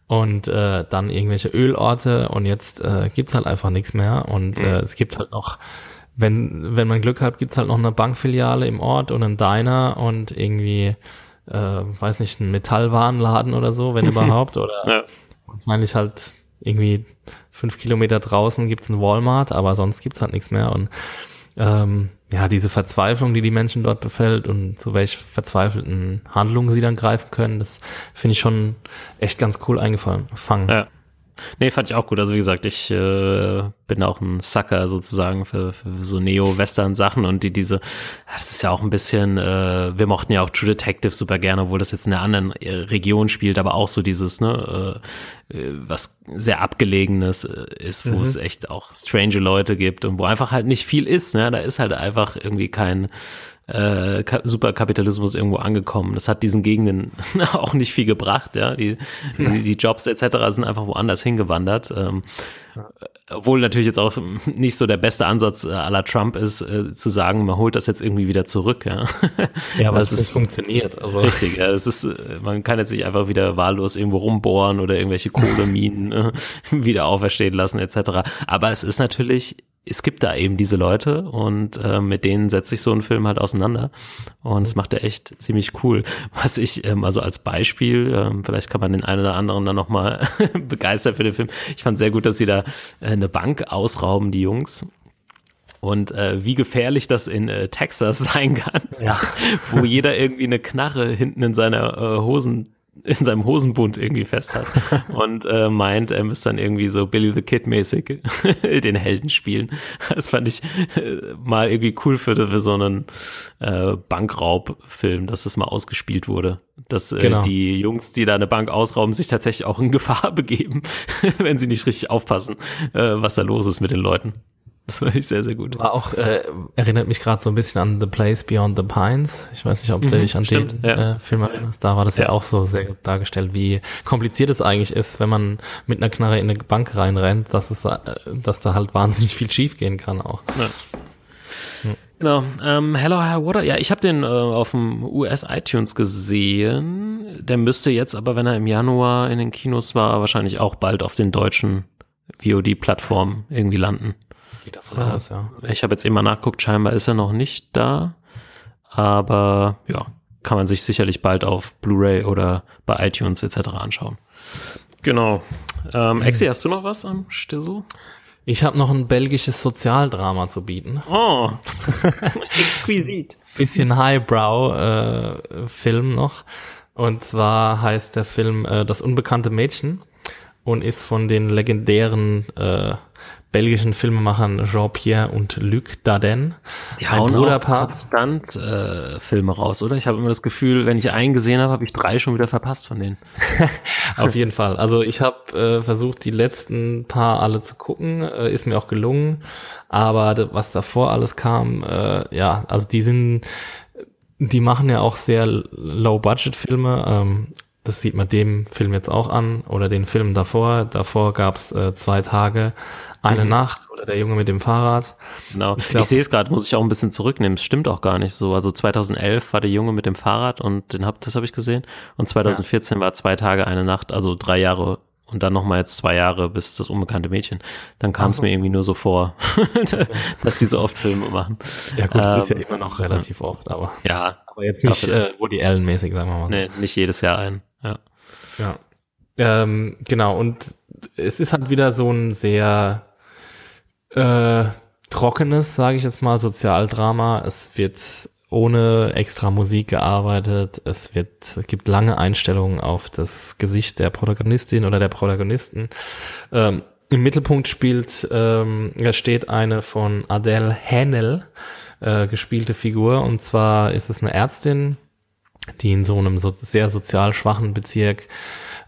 und äh, dann irgendwelche Ölorte und jetzt äh, gibt's halt einfach nichts mehr und äh, es gibt halt noch wenn, wenn man Glück hat, gibt's halt noch eine Bankfiliale im Ort und einen Diner und irgendwie, äh, weiß nicht, einen Metallwarenladen oder so, wenn <laughs> überhaupt. Oder Ja. wahrscheinlich halt irgendwie fünf Kilometer draußen gibt's einen Walmart, aber sonst gibt's halt nichts mehr. Und ähm, ja, diese Verzweiflung, die die Menschen dort befällt und zu welch verzweifelten Handlungen sie dann greifen können, das finde ich schon echt ganz cool eingefangen. Fangen. Ja. Nee, fand ich auch gut. Also wie gesagt, ich äh, bin auch ein Sucker sozusagen für, für so Neo-Western-Sachen und die diese, das ist ja auch ein bisschen, äh, wir mochten ja auch True Detective super gerne, obwohl das jetzt in einer anderen äh, Region spielt, aber auch so dieses, ne, äh, äh, was sehr abgelegenes äh, ist, wo es echt auch strange Leute gibt und wo einfach halt nicht viel ist, ne, da ist halt einfach irgendwie kein äh, Ka Superkapitalismus irgendwo angekommen. Das hat diesen Gegenden <laughs> auch nicht viel gebracht, ja. Die, die, die Jobs etc. sind einfach woanders hingewandert. Ähm, obwohl natürlich jetzt auch nicht so der beste Ansatz äh, aller Trump ist, äh, zu sagen, man holt das jetzt irgendwie wieder zurück, ja. <laughs> Ja, aber es ist funktioniert. Also, Richtig, ja, das ist, äh, man kann jetzt nicht einfach wieder wahllos irgendwo rumbohren oder irgendwelche Kohleminen <laughs> äh, wieder auferstehen lassen etc. Aber es ist natürlich, es gibt da eben diese Leute und äh, mit denen setzt sich so ein Film halt auseinander und das macht er echt ziemlich cool. Was ich, ähm, also als Beispiel, ähm, vielleicht kann man den einen oder anderen dann nochmal <laughs> begeistern für den Film. Ich fand sehr gut, dass sie da äh, eine Bank ausrauben, die Jungs. Und äh, wie gefährlich das in äh, Texas <laughs> sein kann, Ja. wo jeder irgendwie eine Knarre hinten in seiner äh, Hosen in seinem Hosenbund irgendwie fest hat <laughs> und äh, meint, er müsste dann irgendwie so Billy the Kid mäßig <laughs> den Helden spielen. Das fand ich äh, mal irgendwie cool für, für so einen äh, Bankraubfilm, dass das mal ausgespielt wurde. Dass äh, Genau. die Jungs, die da eine Bank ausrauben, sich tatsächlich auch in Gefahr begeben, <laughs> wenn sie nicht richtig aufpassen, äh, was da los ist mit den Leuten. Das fand ich sehr, sehr gut. War auch, äh, erinnert mich gerade so ein bisschen an The Place Beyond the Pines. Ich weiß nicht, ob du Mhm, dich an stimmt, den ja. äh, Film erinnerst. Da war das ja. auch so sehr gut dargestellt, wie kompliziert es eigentlich ist, wenn man mit einer Knarre in eine Bank reinrennt, dass es, äh, dass da halt wahnsinnig viel schief gehen kann auch. Genau. Ähm, Hello High Water. Ja, ich habe den äh, auf dem US iTunes gesehen. Der müsste jetzt aber, wenn er im Januar in den Kinos war, wahrscheinlich auch bald auf den deutschen VOD-Plattformen irgendwie landen. Geht davon aus, ja. Ich habe jetzt eben mal nachguckt, scheinbar ist er noch nicht da. Aber ja, kann man sich sicherlich bald auf Blu-ray oder bei iTunes etc. anschauen. Genau. Ähm, Exi, hast du noch was am Stissel? Ich habe noch ein belgisches Sozialdrama zu bieten. Oh, <laughs> exquisit. bisschen Highbrow-Film noch. Und zwar heißt der Film äh, Das unbekannte Mädchen und ist von den legendären äh, belgischen Filmemachern Jean-Pierre und Luc Dardenne. Die ein Bruderpaar. konstant äh, Filme raus, oder? Ich habe immer das Gefühl, wenn ich einen gesehen habe, habe ich drei schon wieder verpasst von denen. <laughs> Auf jeden Fall. Also ich habe äh, versucht, die letzten paar alle zu gucken, äh, ist mir auch gelungen. Aber was davor alles kam, äh, ja, also die sind, die machen ja auch sehr Low-Budget-Filme. Ähm, das sieht man dem Film jetzt auch an oder den Film davor. Davor gab's äh, zwei Tage, eine Nacht oder der Junge mit dem Fahrrad. Genau. Ich, glaub- sehe es gerade, muss ich auch ein bisschen zurücknehmen. Es stimmt auch gar nicht so. Also 2011 war der Junge mit dem Fahrrad und den hab, das habe ich gesehen. Und 2014 war zwei Tage, eine Nacht, also drei Jahre und dann nochmal jetzt zwei Jahre bis das unbekannte Mädchen. Dann kam es mir irgendwie nur so vor, <laughs> dass die so oft Filme machen. Ja gut, das ist ja Ähm, immer noch relativ oft, aber, Ja, aber jetzt nicht äh, Woody Allen-mäßig, sagen wir mal. so. nee, nicht jedes Jahr ein. Ja. Ja. Ähm, genau, und es ist halt wieder so ein sehr äh, trockenes, sage ich jetzt mal, Sozialdrama. Es wird ohne extra Musik gearbeitet. Es wird, es gibt lange Einstellungen auf das Gesicht der Protagonistin oder der Protagonisten. Ähm, Im Mittelpunkt spielt, ähm, da steht eine von Adele Hennel äh, gespielte Figur. Und zwar ist es eine Ärztin, die in so einem so sehr sozial schwachen Bezirk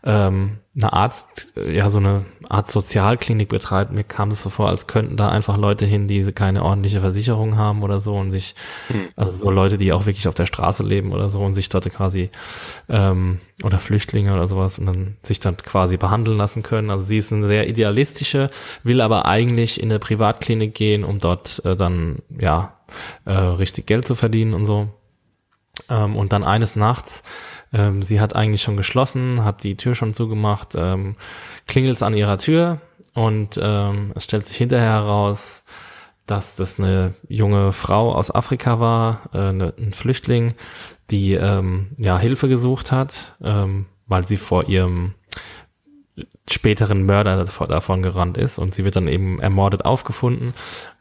ähm, eine Arzt, ja, so eine Art Sozialklinik betreibt. Mir kam es so vor, als könnten da einfach Leute hin, die keine ordentliche Versicherung haben oder so und sich, also so Leute, die auch wirklich auf der Straße leben oder so und sich dort quasi, ähm, oder Flüchtlinge oder sowas und dann sich dann quasi behandeln lassen können. Also sie ist eine sehr idealistische, will aber eigentlich in eine Privatklinik gehen, um dort äh, dann, ja, äh, richtig Geld zu verdienen und so. Ähm, und dann eines Nachts, ähm, sie hat eigentlich schon geschlossen, hat die Tür schon zugemacht, ähm, klingelt an ihrer Tür und ähm, es stellt sich hinterher heraus, dass das eine junge Frau aus Afrika war, äh, eine, ein Flüchtling, die ähm, ja Hilfe gesucht hat, ähm, weil sie vor ihrem späteren Mörder davon gerannt ist und sie wird dann eben ermordet aufgefunden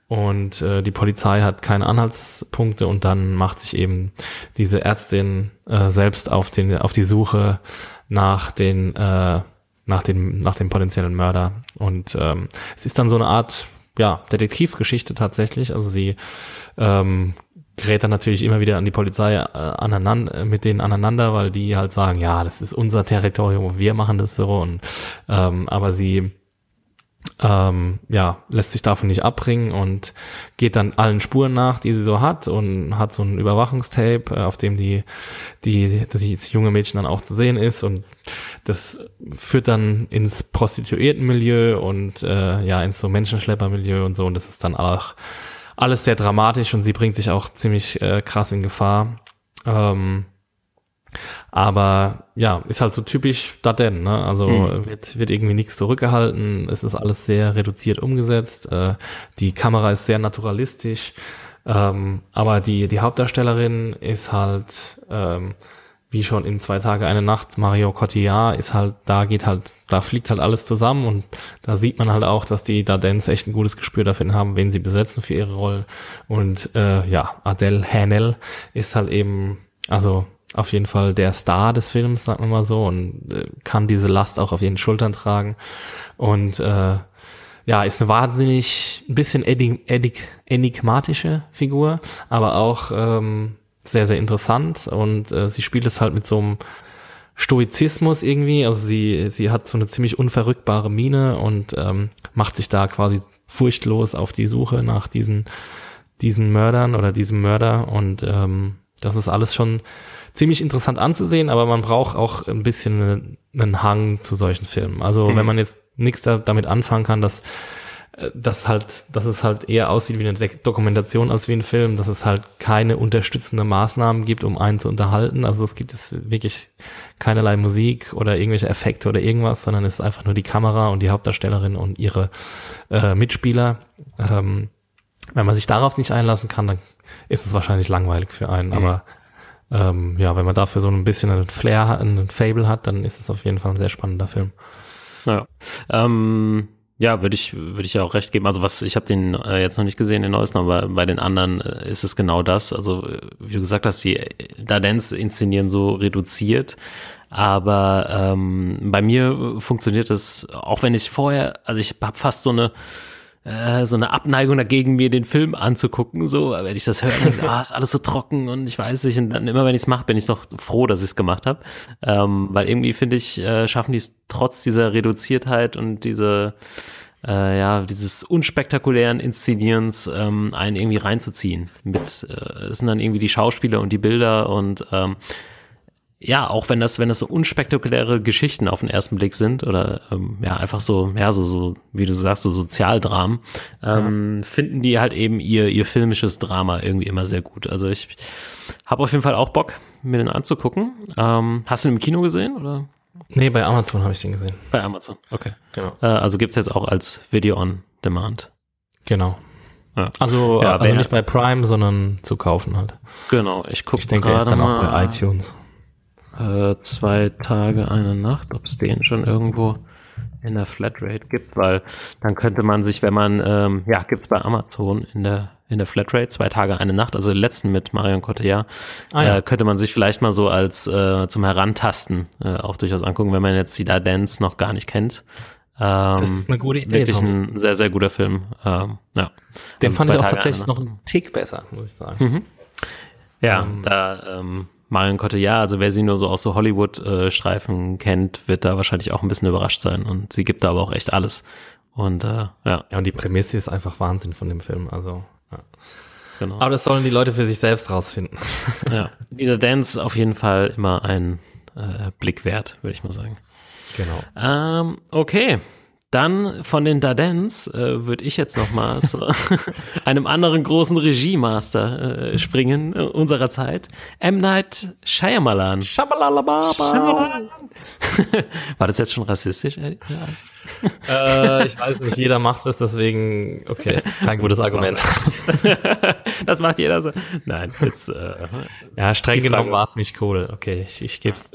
und äh, die Polizei hat keine Anhaltspunkte und dann macht sich eben diese Ärztin äh, selbst auf den auf die Suche nach den äh, nach dem nach dem potenziellen Mörder. Und ähm, es ist dann so eine Art ja Detektivgeschichte tatsächlich. Also sie ähm, gerät dann natürlich immer wieder an die Polizei äh, aneinander, mit denen aneinander, weil die halt sagen, ja, das ist unser Territorium, wir machen das so. Und ähm, aber sie ähm, ja, lässt sich davon nicht abbringen und geht dann allen Spuren nach, die sie so hat und hat so ein Überwachungstape, äh, auf dem die, die, das junge Mädchen dann auch zu sehen ist und das führt dann ins Prostituiertenmilieu und äh, ja, ins so Menschenschleppermilieu und so und das ist dann auch alles sehr dramatisch und sie bringt sich auch ziemlich äh, krass in Gefahr. Ähm, aber ja, ist halt so typisch Daden, ne? Also wird, wird irgendwie nichts zurückgehalten, es ist alles sehr reduziert umgesetzt, äh, die Kamera ist sehr naturalistisch, ähm, aber die, die Hauptdarstellerin ist halt, ähm, wie schon in zwei Tage eine Nacht, Mario Cotillard ist halt, da geht halt, da fliegt halt alles zusammen und da sieht man halt auch, dass die Dardens echt ein gutes Gespür dafür haben, wen sie besetzen für ihre Rollen. Und äh, ja, Adele Hanel ist halt eben, also auf jeden Fall der Star des Films, sagen wir mal so, und äh, kann diese Last auch auf ihren Schultern tragen. Und äh, ja, ist eine wahnsinnig ein bisschen enig, enig, enigmatische Figur, aber auch ähm, sehr, sehr interessant. Und äh, sie spielt es halt mit so einem Stoizismus irgendwie. Also sie, sie hat so eine ziemlich unverrückbare Miene und ähm, macht sich da quasi furchtlos auf die Suche nach diesen, diesen Mördern oder diesem Mörder. Und ähm, das ist alles schon ziemlich interessant anzusehen, aber man braucht auch ein bisschen einen, einen Hang zu solchen Filmen. Also wenn man jetzt nichts da, damit anfangen kann, dass äh, dass halt, dass es halt eher aussieht wie eine Dokumentation als wie ein Film, dass es halt keine unterstützende Maßnahmen gibt, um einen zu unterhalten. Also es gibt es wirklich keinerlei Musik oder irgendwelche Effekte oder irgendwas, sondern es ist einfach nur die Kamera und die Hauptdarstellerin und ihre äh, Mitspieler. Ähm, wenn man sich darauf nicht einlassen kann, dann ist es wahrscheinlich langweilig für einen. Aber ähm, ja, wenn man dafür so ein bisschen einen Flair hat, einen Fable hat, dann ist es auf jeden Fall ein sehr spannender Film. Ja, ähm, ja würde ich, würde ich ja auch recht geben. Also was, ich habe den äh, jetzt noch nicht gesehen, den neuesten, aber bei den anderen äh, ist es genau das. Also äh, wie du gesagt hast, die Dardens inszenieren so reduziert. Aber ähm, bei mir funktioniert es, auch wenn ich vorher, also ich habe fast so eine äh, so eine Abneigung dagegen, mir den Film anzugucken. So, wenn ich das höre, ich, <laughs> ah, ist alles so trocken und ich weiß nicht. Und dann immer, wenn ich es mache, bin ich doch froh, dass ich es gemacht habe. Ähm, weil irgendwie finde ich, äh, schaffen die es trotz dieser Reduziertheit und diese äh, ja, dieses unspektakulären Inszenierens ähm, einen irgendwie reinzuziehen. Mit, äh, es sind dann irgendwie die Schauspieler und die Bilder und ähm, ja, auch wenn das, wenn das so unspektakuläre Geschichten auf den ersten Blick sind oder ähm, ja, einfach so, ja, so, so, wie du sagst, so Sozialdramen, ähm, finden die halt eben ihr, ihr filmisches Drama irgendwie immer sehr gut. Also ich habe auf jeden Fall auch Bock, mir den anzugucken. Ähm, hast du den im Kino gesehen oder Nee, bei Amazon habe ich den gesehen. bei Amazon? Okay. Genau. Äh, also gibt's jetzt auch als Video on Demand. Genau. Ja. Also, Ja, also nicht bei Prime, sondern zu kaufen halt. Genau, ich gucke Ich denke, der ist gerade dann auch bei iTunes. Äh, zwei Tage, eine Nacht, ob es den schon irgendwo in der Flatrate gibt, weil dann könnte man sich, wenn man, ähm, ja, gibt's bei Amazon in der in der Flatrate, zwei Tage, eine Nacht, also den letzten mit Marion Cotillard, Ah, ja. äh, könnte man sich vielleicht mal so als äh, zum Herantasten äh, auch durchaus angucken, wenn man jetzt die Da Dance noch gar nicht kennt. Ähm, Das ist eine gute Idee, Wirklich Tom. ein sehr, sehr guter Film. Ähm, ja. Den Also fand ich auch Tage, tatsächlich noch einen Tick besser, muss ich sagen. Ja, da ähm, Marion Cotillard, also wer sie nur so aus so Hollywood-Streifen kennt, wird da wahrscheinlich auch ein bisschen überrascht sein. Und sie gibt da aber auch echt alles. Und äh, ja, Ja, und die Prämisse ist einfach Wahnsinn von dem Film. Also, ja. genau. Aber das sollen die Leute für sich selbst rausfinden. <laughs> ja. Dieser Dance auf jeden Fall immer ein äh, Blick wert, würde ich mal sagen. Genau. Ähm, okay. Dann von den Dardens äh, würde ich jetzt noch mal zu <laughs> einem anderen großen Regiemaster äh, springen äh, unserer Zeit. M. Night Shyamalan. <laughs> War das jetzt schon rassistisch? Also- äh, ich weiß nicht, jeder macht es, deswegen, okay, kein gutes Argument. <laughs> das macht jeder so. Nein, jetzt, äh, Ja, streng genommen war es nicht cool. Okay, ich, ich gebe es.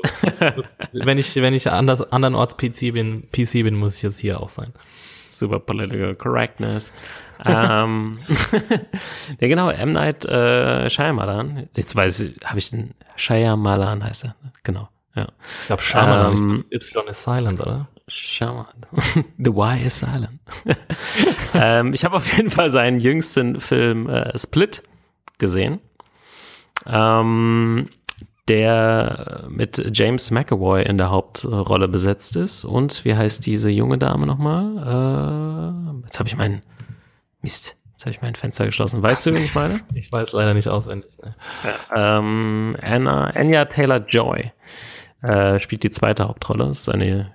wenn ich, wenn ich anders, andernorts PC bin, PC bin, muss ich jetzt hier auch sein. super political correctness. ähm, <laughs> ja, genau, M. Night äh, Shyamalan. Jetzt weiß ich, habe ich den Shyamalan heißt er. Genau, ja. Ich glaube, Shyamalan, Ähm, ich glaub, Y ist silent, oder? Shyamalan. <laughs> The Y is silent. <laughs> ähm, ich habe auf jeden Fall seinen jüngsten Film äh, Split gesehen. Ähm, der mit James McAvoy in der Hauptrolle besetzt ist. Und wie heißt diese junge Dame nochmal? Äh, jetzt habe ich meinen Mist. Jetzt habe ich mein Fenster geschlossen. Weißt du, wen ich meine? <laughs> Ich weiß leider nicht auswendig. Ne? ähm, Anna, Anya Taylor-Joy äh, spielt die zweite Hauptrolle. Das ist eine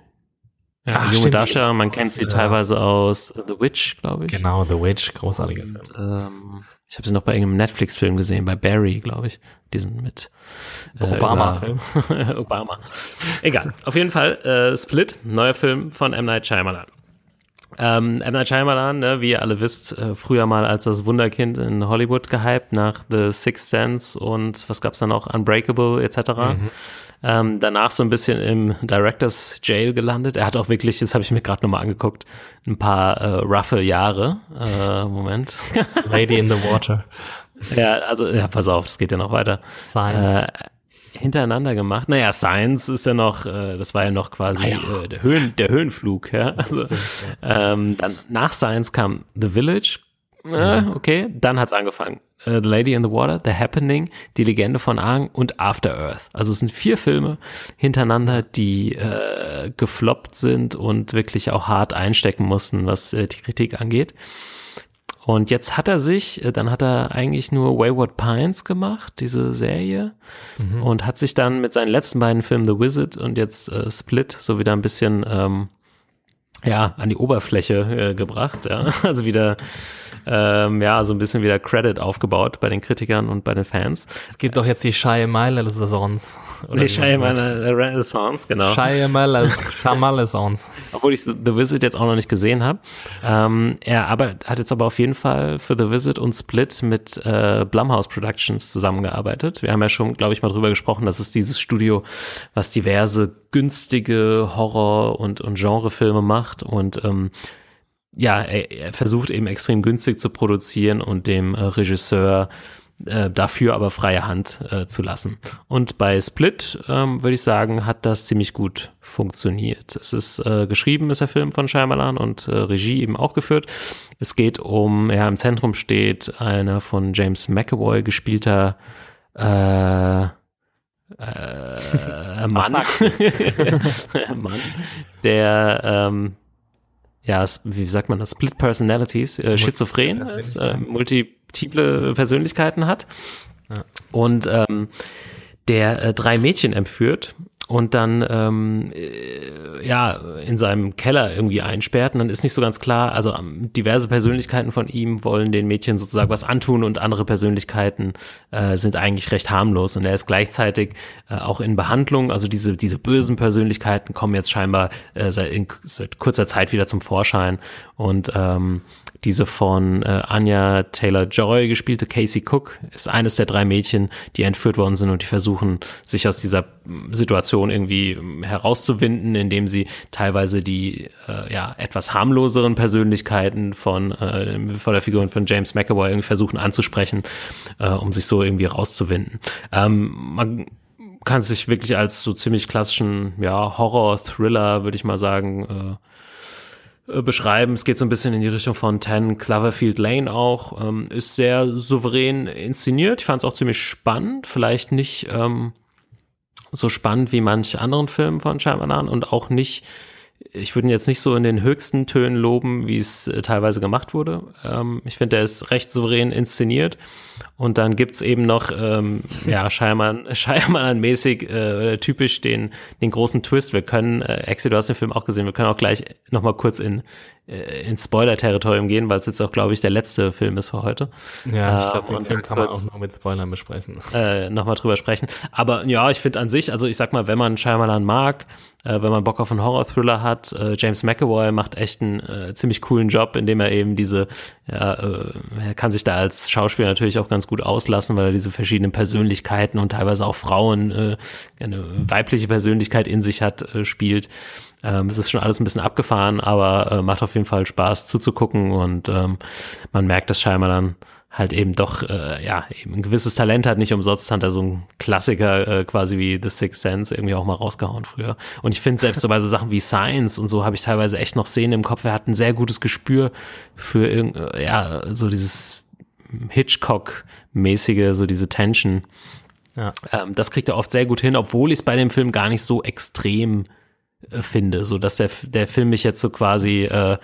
ja, Ach, junge stimmt, ist- Man kennt sie ja. teilweise aus The Witch, glaube ich. Genau, The Witch, großartiger Film. Ähm, ich habe sie noch bei irgendeinem Netflix-Film gesehen, bei Barry, glaube ich. Diesen mit äh, Obama-Film. <laughs> Obama. Egal. Auf jeden Fall äh, Split, neuer Film von M. Night Shyamalan. Ähm, M. Night Shyamalan, ne, wie ihr alle wisst, äh, früher mal als das Wunderkind in Hollywood gehypt, nach The Sixth Sense und was gab's da noch, Unbreakable etc. Ähm, danach so ein bisschen im Directors Jail gelandet. Er hat auch wirklich, das habe ich mir gerade nochmal angeguckt, ein paar äh, roughe Jahre. Äh, Moment. Lady in the Water. <laughs> ja, also, ja, pass auf, es geht ja noch weiter. Science. Äh, hintereinander gemacht. Naja, Science ist ja noch, äh, das war ja noch quasi äh, der, Höhen, der Höhenflug. Ja? Also, ähm, dann nach Science kam The Village. Äh, okay, dann hat's angefangen. Äh, The Lady in the Water, The Happening, Die Legende von Aang und After Earth. Also es sind vier Filme hintereinander, die äh, gefloppt sind und wirklich auch hart einstecken mussten, was äh, die Kritik angeht. Und jetzt hat er sich, äh, dann hat er eigentlich nur Wayward Pines gemacht, diese Serie, und hat sich dann mit seinen letzten beiden Filmen The Wizard und jetzt äh, Split so wieder ein bisschen ähm, ja, an die Oberfläche äh, gebracht, ja. <laughs> Also wieder, ähm, ja, so ein bisschen wieder Credit aufgebaut bei den Kritikern und bei den Fans. Es gibt doch jetzt die Shyamalan-Saisons. Die Shyamalan Renaissance, genau. Shyamalan-Saisons. obwohl ich The Visit jetzt auch noch nicht gesehen habe. Ähm, er arbeitet, hat jetzt aber auf jeden Fall für The Visit und Split mit äh, Blumhouse Productions zusammengearbeitet. Wir haben ja schon, glaube ich, mal drüber gesprochen, dass es dieses Studio, was diverse günstige Horror- und, und Genrefilme macht und ähm, ja, er, er versucht eben extrem günstig zu produzieren und dem äh, Regisseur äh, dafür aber freie Hand äh, zu lassen. Und bei Split, ähm, würde ich sagen, hat das ziemlich gut funktioniert. Es ist äh, geschrieben, ist der Film von Shyamalan und äh, Regie eben auch geführt. Es geht um, ja, im Zentrum steht einer von James McAvoy gespielter äh, äh, <laughs> Mann, <laughs> Mann, der ähm, ja, wie sagt man das, Split Personalities, äh, schizophren ist, äh, multiple Persönlichkeiten hat. Und ähm, der äh, drei Mädchen entführt und dann ähm, äh, ja in seinem Keller irgendwie einsperrt. Und dann ist nicht so ganz klar, also ähm, diverse Persönlichkeiten von ihm wollen den Mädchen sozusagen was antun und andere Persönlichkeiten äh, sind eigentlich recht harmlos. Und er ist gleichzeitig äh, auch in Behandlung, also diese diese bösen Persönlichkeiten kommen jetzt scheinbar äh, seit, in, seit kurzer Zeit wieder zum Vorschein. Und ähm, diese von äh, Anya Taylor-Joy gespielte Casey Cook ist eines der drei Mädchen, die entführt worden sind und die versuchen, sich aus dieser mm, Situation irgendwie ähm, herauszuwinden, indem sie teilweise die äh, ja etwas harmloseren Persönlichkeiten von, äh, von der Figur von James McAvoy irgendwie versuchen anzusprechen, äh, um sich so irgendwie rauszuwinden. Ähm, man kann sich wirklich als so ziemlich klassischen ja, Horror-Thriller, würde ich mal sagen, äh, äh, beschreiben. Es geht so ein bisschen in die Richtung von Ten Cloverfield Lane auch. Ähm, ist sehr souverän inszeniert. Ich fand es auch ziemlich spannend. Vielleicht nicht ähm, so spannend wie manche anderen Filme von Shyamalan und auch nicht ich würde ihn jetzt nicht so in den höchsten Tönen loben, wie es äh, teilweise gemacht wurde. Ähm, ich finde, er ist recht souverän inszeniert. Und dann gibt's eben noch, ähm, <laughs> ja, Scheimann-mäßig äh, typisch den, den großen Twist. Wir können, äh, Exi, du hast den Film auch gesehen, wir können auch gleich nochmal kurz in, äh, ins Spoiler-Territorium gehen, weil es jetzt auch, glaube ich, der letzte Film ist für heute. Ja, ich glaube, Ähm, den Film kann man kurz- auch noch mit Spoilern besprechen. äh, nochmal drüber sprechen. Aber ja, ich finde an sich, also ich sag mal, wenn man Shyamalan mag, äh, wenn man Bock auf einen Horror-Thriller hat, äh, James McAvoy macht echt einen äh, ziemlich coolen Job, indem er eben diese, ja, äh, er kann sich da als Schauspieler natürlich auch ganz gut auslassen, weil er diese verschiedenen Persönlichkeiten und teilweise auch Frauen, äh, eine weibliche Persönlichkeit in sich hat, äh, spielt. Ähm, es ist schon alles ein bisschen abgefahren, aber macht auf jeden Fall Spaß zuzugucken und ähm, man merkt, dass Shyamalan halt eben doch, äh, ja, eben ein gewisses Talent hat. Nicht umsonst hat er so einen Klassiker äh, quasi wie The Sixth Sense irgendwie auch mal rausgehauen früher. Und ich finde selbst so bei so Sachen wie Science und so habe ich teilweise echt noch Szenen im Kopf. Er hat ein sehr gutes Gespür für äh, ja, so dieses Hitchcock-mäßige, so diese Tension. Ja. Ähm, das kriegt er oft sehr gut hin, obwohl ich es bei dem Film gar nicht so extrem finde, so dass der, der Film mich jetzt so quasi, äh,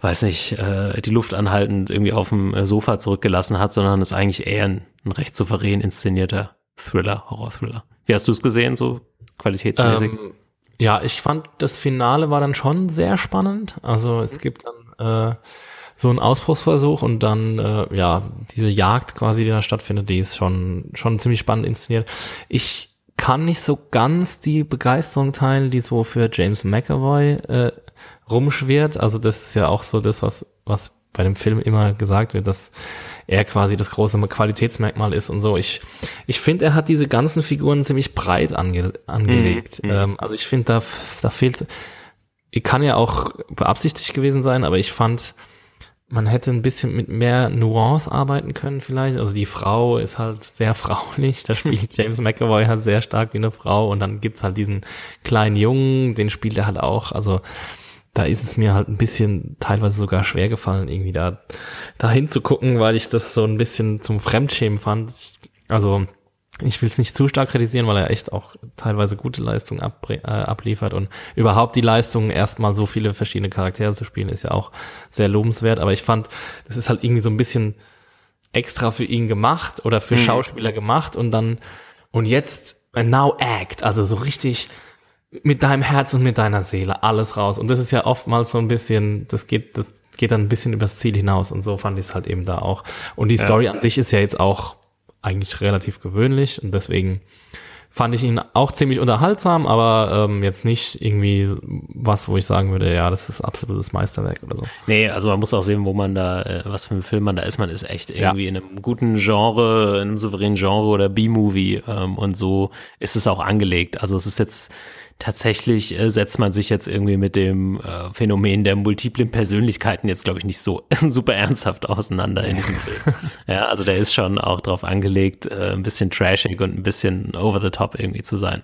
weiß nicht, äh, die Luft anhaltend irgendwie auf dem äh, Sofa zurückgelassen hat, sondern ist eigentlich eher ein, ein recht souverän inszenierter Thriller, Horror-Thriller. Wie hast du es gesehen, so qualitätsmäßig? Ähm, ja, ich fand, das Finale war dann schon sehr spannend. Also es gibt dann äh, so einen Ausbruchsversuch und dann, äh, ja, diese Jagd quasi, die da stattfindet, die ist schon, schon ziemlich spannend inszeniert. Ich kann nicht so ganz die Begeisterung teilen, die so für James McAvoy äh, rumschwirrt. Also das ist ja auch so das, was, was bei dem Film immer gesagt wird, dass er quasi das große Qualitätsmerkmal ist und so. Ich, ich finde, er hat diese ganzen Figuren ziemlich breit ange, angelegt. Ähm, also ich finde, da, da fehlt, kann ja auch beabsichtigt gewesen sein, aber ich fand, man hätte ein bisschen mit mehr Nuance arbeiten können vielleicht. Also die Frau ist halt sehr <laughs> fraulich, da spielt James McAvoy halt sehr stark wie eine Frau und dann gibt's halt diesen kleinen Jungen, den spielt er halt auch. Also da ist es mir halt ein bisschen teilweise sogar schwer gefallen, irgendwie da, da hinzugucken, weil ich das so ein bisschen zum Fremdschämen fand. Also ich will es nicht zu stark kritisieren, weil er echt auch teilweise gute Leistungen abbr- äh, abliefert und überhaupt die Leistung, erstmal so viele verschiedene Charaktere zu spielen, ist ja auch sehr lobenswert. Aber ich fand, das ist halt irgendwie so ein bisschen extra für ihn gemacht oder für Schauspieler gemacht und dann und jetzt äh, now act, also so richtig mit deinem Herz und mit deiner Seele alles raus. Und das ist ja oftmals so ein bisschen, das geht, das geht dann ein bisschen übers Ziel hinaus und so fand ich es halt eben da auch. Und die Story an sich ist ja jetzt auch eigentlich relativ gewöhnlich und deswegen fand ich ihn auch ziemlich unterhaltsam, aber ähm, jetzt nicht irgendwie was, wo ich sagen würde, ja, das ist absolutes Meisterwerk oder so. Nee, also man muss auch sehen, wo man da, äh, was für ein Film man da ist. Man ist echt irgendwie in einem guten Genre, in einem souveränen Genre oder B-Movie ähm, und so ist es auch angelegt. Also es ist jetzt tatsächlich, äh, setzt man sich jetzt irgendwie mit dem äh, Phänomen der multiplen Persönlichkeiten jetzt, glaube ich, nicht so <laughs> super ernsthaft auseinander in diesem Film. Ja, also der ist schon auch drauf angelegt, äh, ein bisschen trashig und ein bisschen over the top irgendwie zu sein.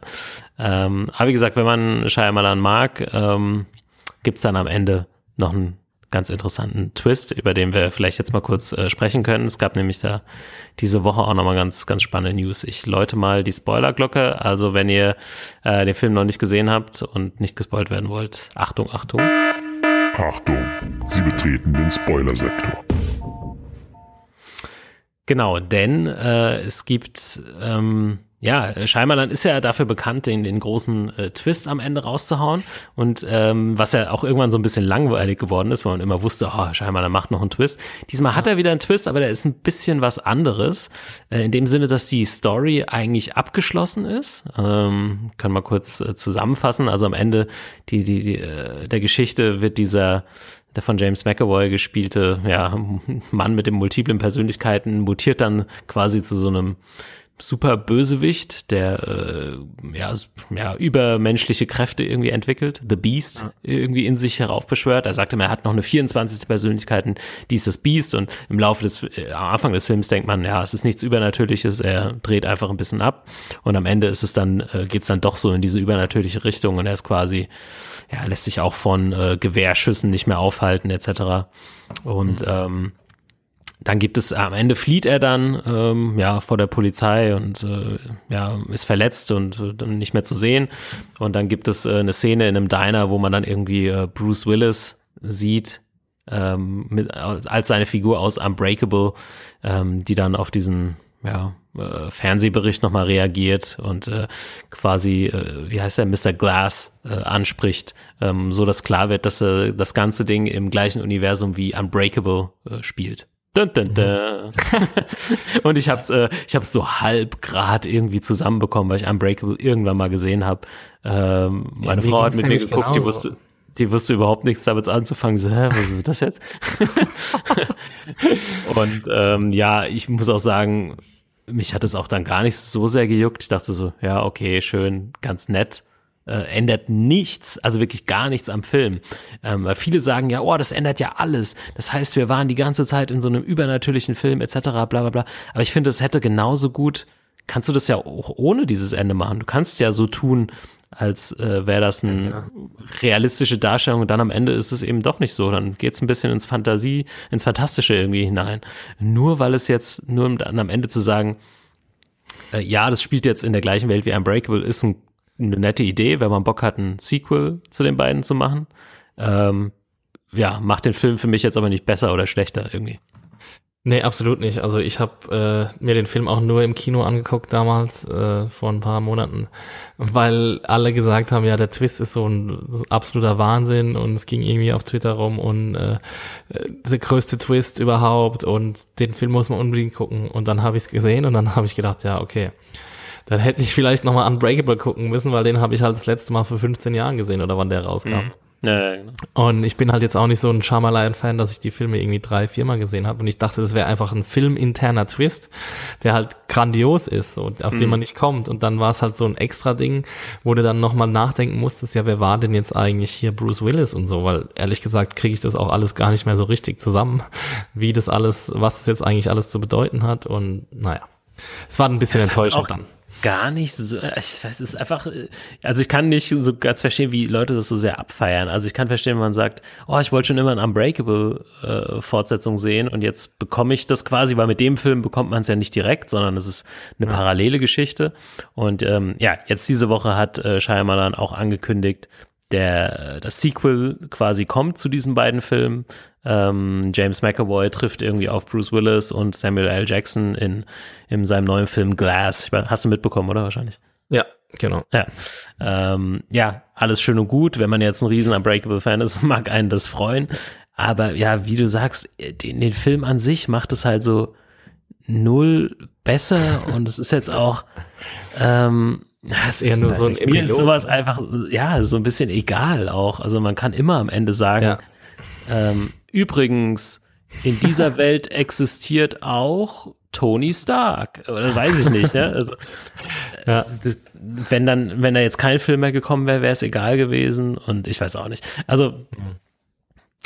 Ähm, aber wie gesagt, wenn man Shyamalan mag, ähm, gibt's dann am Ende noch einen ganz interessanten Twist, über den wir vielleicht jetzt mal kurz äh, sprechen können. Es gab nämlich da diese Woche auch nochmal ganz, ganz spannende News. Ich läute mal die Spoilerglocke. Also wenn ihr äh, den Film noch nicht gesehen habt und nicht gespoilt werden wollt, Achtung, Achtung. Achtung, Sie betreten den Spoilersektor. Genau, denn äh, es gibt, ähm, ja, Scheimerland ist ja dafür bekannt, den, den großen äh, Twist am Ende rauszuhauen. Und ähm, was ja auch irgendwann so ein bisschen langweilig geworden ist, weil man immer wusste, oh, Scheimerland macht noch einen Twist. Diesmal hat er wieder einen Twist, aber der ist ein bisschen was anderes. Äh, in dem Sinne, dass die Story eigentlich abgeschlossen ist. Ähm, kann mal kurz äh, zusammenfassen. Also am Ende die, die, die, äh, der Geschichte wird dieser der von James McAvoy gespielte ja, <laughs> Mann mit den multiplen Persönlichkeiten mutiert dann quasi zu so einem super Bösewicht, der äh, ja, ja übermenschliche Kräfte irgendwie entwickelt, The Beast irgendwie in sich heraufbeschwört. Er sagte, er hat noch eine 24. Persönlichkeit, die ist das Beast und im Laufe des äh, am Anfang des Films denkt man, ja, es ist nichts Übernatürliches, er dreht einfach ein bisschen ab und am Ende ist es dann äh, geht's dann doch so in diese übernatürliche Richtung und er ist quasi ja, lässt sich auch von äh, Gewehrschüssen nicht mehr aufhalten etc. Und ähm, dann gibt es, am Ende flieht er dann ähm, ja vor der Polizei und äh, ja ist verletzt und äh, nicht mehr zu sehen. Und dann gibt es äh, eine Szene in einem Diner, wo man dann irgendwie äh, Bruce Willis sieht ähm, mit, als seine Figur aus Unbreakable, ähm, die dann auf diesen ja, äh, Fernsehbericht nochmal reagiert und äh, quasi, äh, wie heißt er, Mr. Glass äh, anspricht, ähm, so dass klar wird, dass äh, das ganze Ding im gleichen Universum wie Unbreakable äh, spielt. Dun, dun, dun. und ich hab's, äh, ich hab's so halb grad irgendwie zusammenbekommen, weil ich Unbreakable irgendwann mal gesehen habe. Ähm, meine mir Frau hat mit mir geguckt, die genauso. wusste, die wusste überhaupt nichts damit anzufangen. So, hä, was wird das jetzt? <laughs> und ähm, ja, ich muss auch sagen, mich hat es auch dann gar nicht so sehr gejuckt. Ich dachte so, ja, okay, schön, ganz nett. Äh, ändert nichts, also wirklich gar nichts am Film. Ähm, weil viele sagen ja, oh, das ändert ja alles. Das heißt, wir waren die ganze Zeit in so einem übernatürlichen Film etc. bla bla bla. Aber ich finde, es hätte genauso gut, kannst du das ja auch ohne dieses Ende machen. Du kannst ja so tun, als äh, wäre das eine realistische Darstellung und dann am Ende ist es eben doch nicht so. Dann geht es ein bisschen ins Fantasie, ins Fantastische irgendwie hinein. Nur weil es jetzt, nur um dann am Ende zu sagen, äh, ja, das spielt jetzt in der gleichen Welt wie Unbreakable, ist ein, eine nette Idee, wenn man Bock hat, ein Sequel zu den beiden zu machen. Ähm, ja, macht den Film für mich jetzt aber nicht besser oder schlechter irgendwie. Nee, absolut nicht. Also ich habe äh, mir den Film auch nur im Kino angeguckt damals, äh, vor ein paar Monaten, weil alle gesagt haben, ja, der Twist ist so ein absoluter Wahnsinn und es ging irgendwie auf Twitter rum und äh, der größte Twist überhaupt und den Film muss man unbedingt gucken. Und dann habe ich es gesehen und dann habe ich gedacht, ja, okay, dann hätte ich vielleicht nochmal Unbreakable gucken müssen, weil den habe ich halt das letzte Mal vor 15 Jahren gesehen oder wann der rauskam. Ja, genau. Und ich bin halt jetzt auch nicht so ein Shyamalan-Fan, dass ich die Filme irgendwie drei, viermal gesehen habe. Und ich dachte, das wäre einfach ein filminterner Twist, der halt grandios ist und auf den man nicht kommt. Und dann war es halt so ein extra Ding, wo du dann nochmal nachdenken musstest, ja, wer war denn jetzt eigentlich hier Bruce Willis und so? Weil ehrlich gesagt kriege ich das auch alles gar nicht mehr so richtig zusammen, wie das alles, was das jetzt eigentlich alles zu bedeuten hat. Und naja, es war ein bisschen enttäuschend dann. Gar nicht so, ich weiß, es ist einfach, äh, also ich kann nicht so ganz verstehen, wie Leute das so sehr abfeiern. Also ich kann verstehen, wenn man sagt, oh, ich wollte schon immer eine Unbreakable-Fortsetzung sehen und jetzt bekomme ich das quasi, weil mit dem Film bekommt man es ja nicht direkt, sondern es ist eine parallele Geschichte. Und ähm, ja, jetzt diese Woche hat äh, Shyamalan auch angekündigt, der das Sequel quasi kommt zu diesen beiden Filmen. Ähm, James McAvoy trifft irgendwie auf Bruce Willis und Samuel L. Jackson in, in seinem neuen Film Glass. Weiß, hast du mitbekommen, oder wahrscheinlich? Ja, genau. Ja. Ähm, ja, alles schön und gut. Wenn man jetzt ein riesen Unbreakable-Fan ist, <laughs> mag einen das freuen. Aber ja, wie du sagst, den, den Film an sich macht es halt so null besser und es ist jetzt auch ähm, ja, es eher ist nur so ein nicht, mir ist Epilog. sowas einfach, ja, so ein bisschen egal auch. Also man kann immer am Ende sagen, Ja. ähm, übrigens, in dieser <laughs> Welt existiert auch Tony Stark. Oder weiß ich nicht, ne? Also, Ja. das, wenn dann, wenn da jetzt kein Film mehr gekommen wäre, wäre es egal gewesen und ich weiß auch nicht. Also,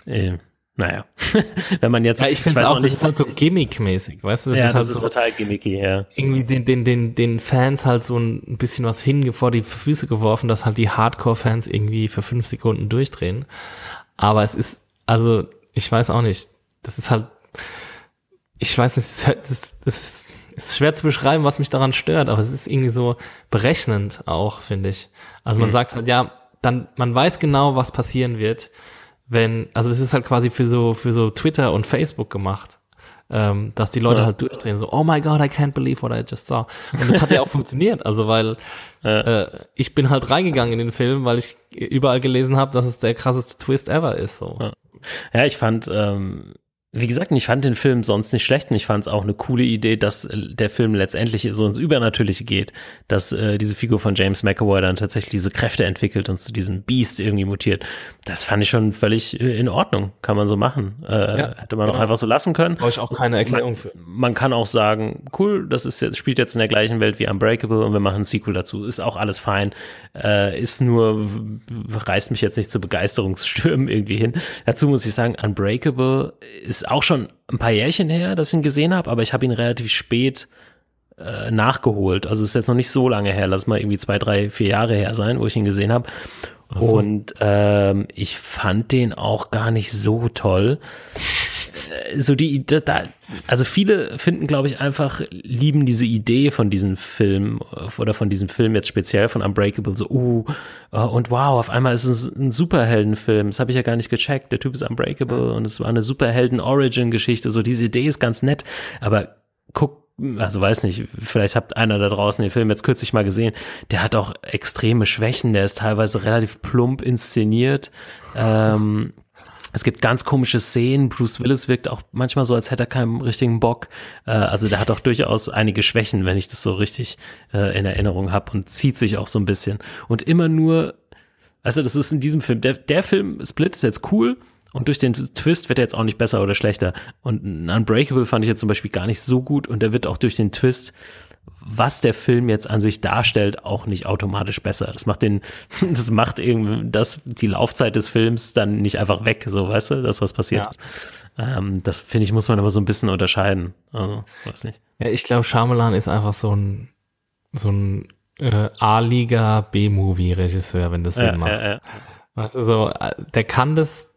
äh, naja, <laughs> wenn man jetzt, Ja, ich finde weiß auch, das ist halt so gimmick-mäßig, weißt du? Das ja, ist das halt ist so, total gimmicky, ja. irgendwie den, den, den, den Fans halt so ein bisschen was hin vor die Füße geworfen, dass halt die Hardcore-Fans irgendwie für fünf Sekunden durchdrehen. Aber es ist, also, ich weiß auch nicht, das ist halt, ich weiß nicht, das, ist halt- das, das ist schwer zu beschreiben, was mich daran stört, aber es ist irgendwie so berechnend auch, finde ich. Also man sagt halt, ja, dann, man weiß genau, was passieren wird, wenn, also es ist halt quasi für so, für so Twitter und Facebook gemacht ähm, dass die Leute Ja. halt durchdrehen, so, oh my god, I can't believe what I just saw. Und das hat ja auch <laughs> funktioniert, also weil äh, ich bin halt reingegangen in den Film, weil ich überall gelesen habe, dass es der krasseste Twist ever ist. So. Ja. Ja, ich fand, ähm, wie gesagt, ich fand den Film sonst nicht schlecht und ich fand es auch eine coole Idee, dass äh, der Film letztendlich so ins Übernatürliche geht, dass äh, diese Figur von James McAvoy dann tatsächlich diese Kräfte entwickelt und zu diesem Beast irgendwie mutiert. Das fand ich schon völlig äh, in Ordnung, kann man so machen. Äh, Ja, hätte man auch genau. einfach so lassen können. Brauche ich auch keine Erklärung für. Man kann auch sagen, cool, das ist jetzt, spielt jetzt in der gleichen Welt wie Unbreakable und wir machen ein Sequel dazu. Ist auch alles fein. Äh, ist nur, reißt mich jetzt nicht zu Begeisterungsstürmen <laughs> irgendwie hin. Dazu muss ich sagen, Unbreakable ist auch schon ein paar Jährchen her, dass ich ihn gesehen habe, aber ich habe ihn relativ spät äh, nachgeholt. Also ist jetzt noch nicht so lange her, lass mal irgendwie zwei, drei, vier Jahre her sein, wo ich ihn gesehen habe. Und ähm, ich fand den auch gar nicht so toll so die da, also viele finden, glaube ich, einfach, lieben diese Idee von diesem Film äh, oder von diesem Film jetzt speziell von Unbreakable, so, uh, äh, und wow, auf einmal ist es ein Superheldenfilm, das habe ich ja gar nicht gecheckt, der Typ ist Unbreakable und es war eine Superhelden-Origin-Geschichte, so diese Idee ist ganz nett, aber guck, also weiß nicht, vielleicht habt einer da draußen den Film jetzt kürzlich mal gesehen, der hat auch extreme Schwächen, der ist teilweise relativ plump inszeniert, ähm, <laughs> es gibt ganz komische Szenen. Bruce Willis wirkt auch manchmal so, als hätte er keinen richtigen Bock. Äh, also der hat auch durchaus einige Schwächen, wenn ich das so richtig äh, in Erinnerung habe und zieht sich auch so ein bisschen. Und immer nur, also das ist in diesem Film, der, der Film Split ist jetzt cool und durch den Twist wird er jetzt auch nicht besser oder schlechter. Und Unbreakable fand ich jetzt zum Beispiel gar nicht so gut und der wird auch durch den Twist was der Film jetzt an sich darstellt, auch nicht automatisch besser. Das macht den, <laughs> das macht irgendwie das, die Laufzeit des Films dann nicht einfach weg, so weißt du, das, was passiert Ja. ist. Ähm, das finde ich, muss man aber so ein bisschen unterscheiden. Also, weiß nicht. Ja, ich glaube, Shyamalan ist einfach so ein, so ein äh, A-Liga B-Movie-Regisseur, wenn das Sinn Ja, macht. ja, ja. Weißt du, so, äh, der kann das,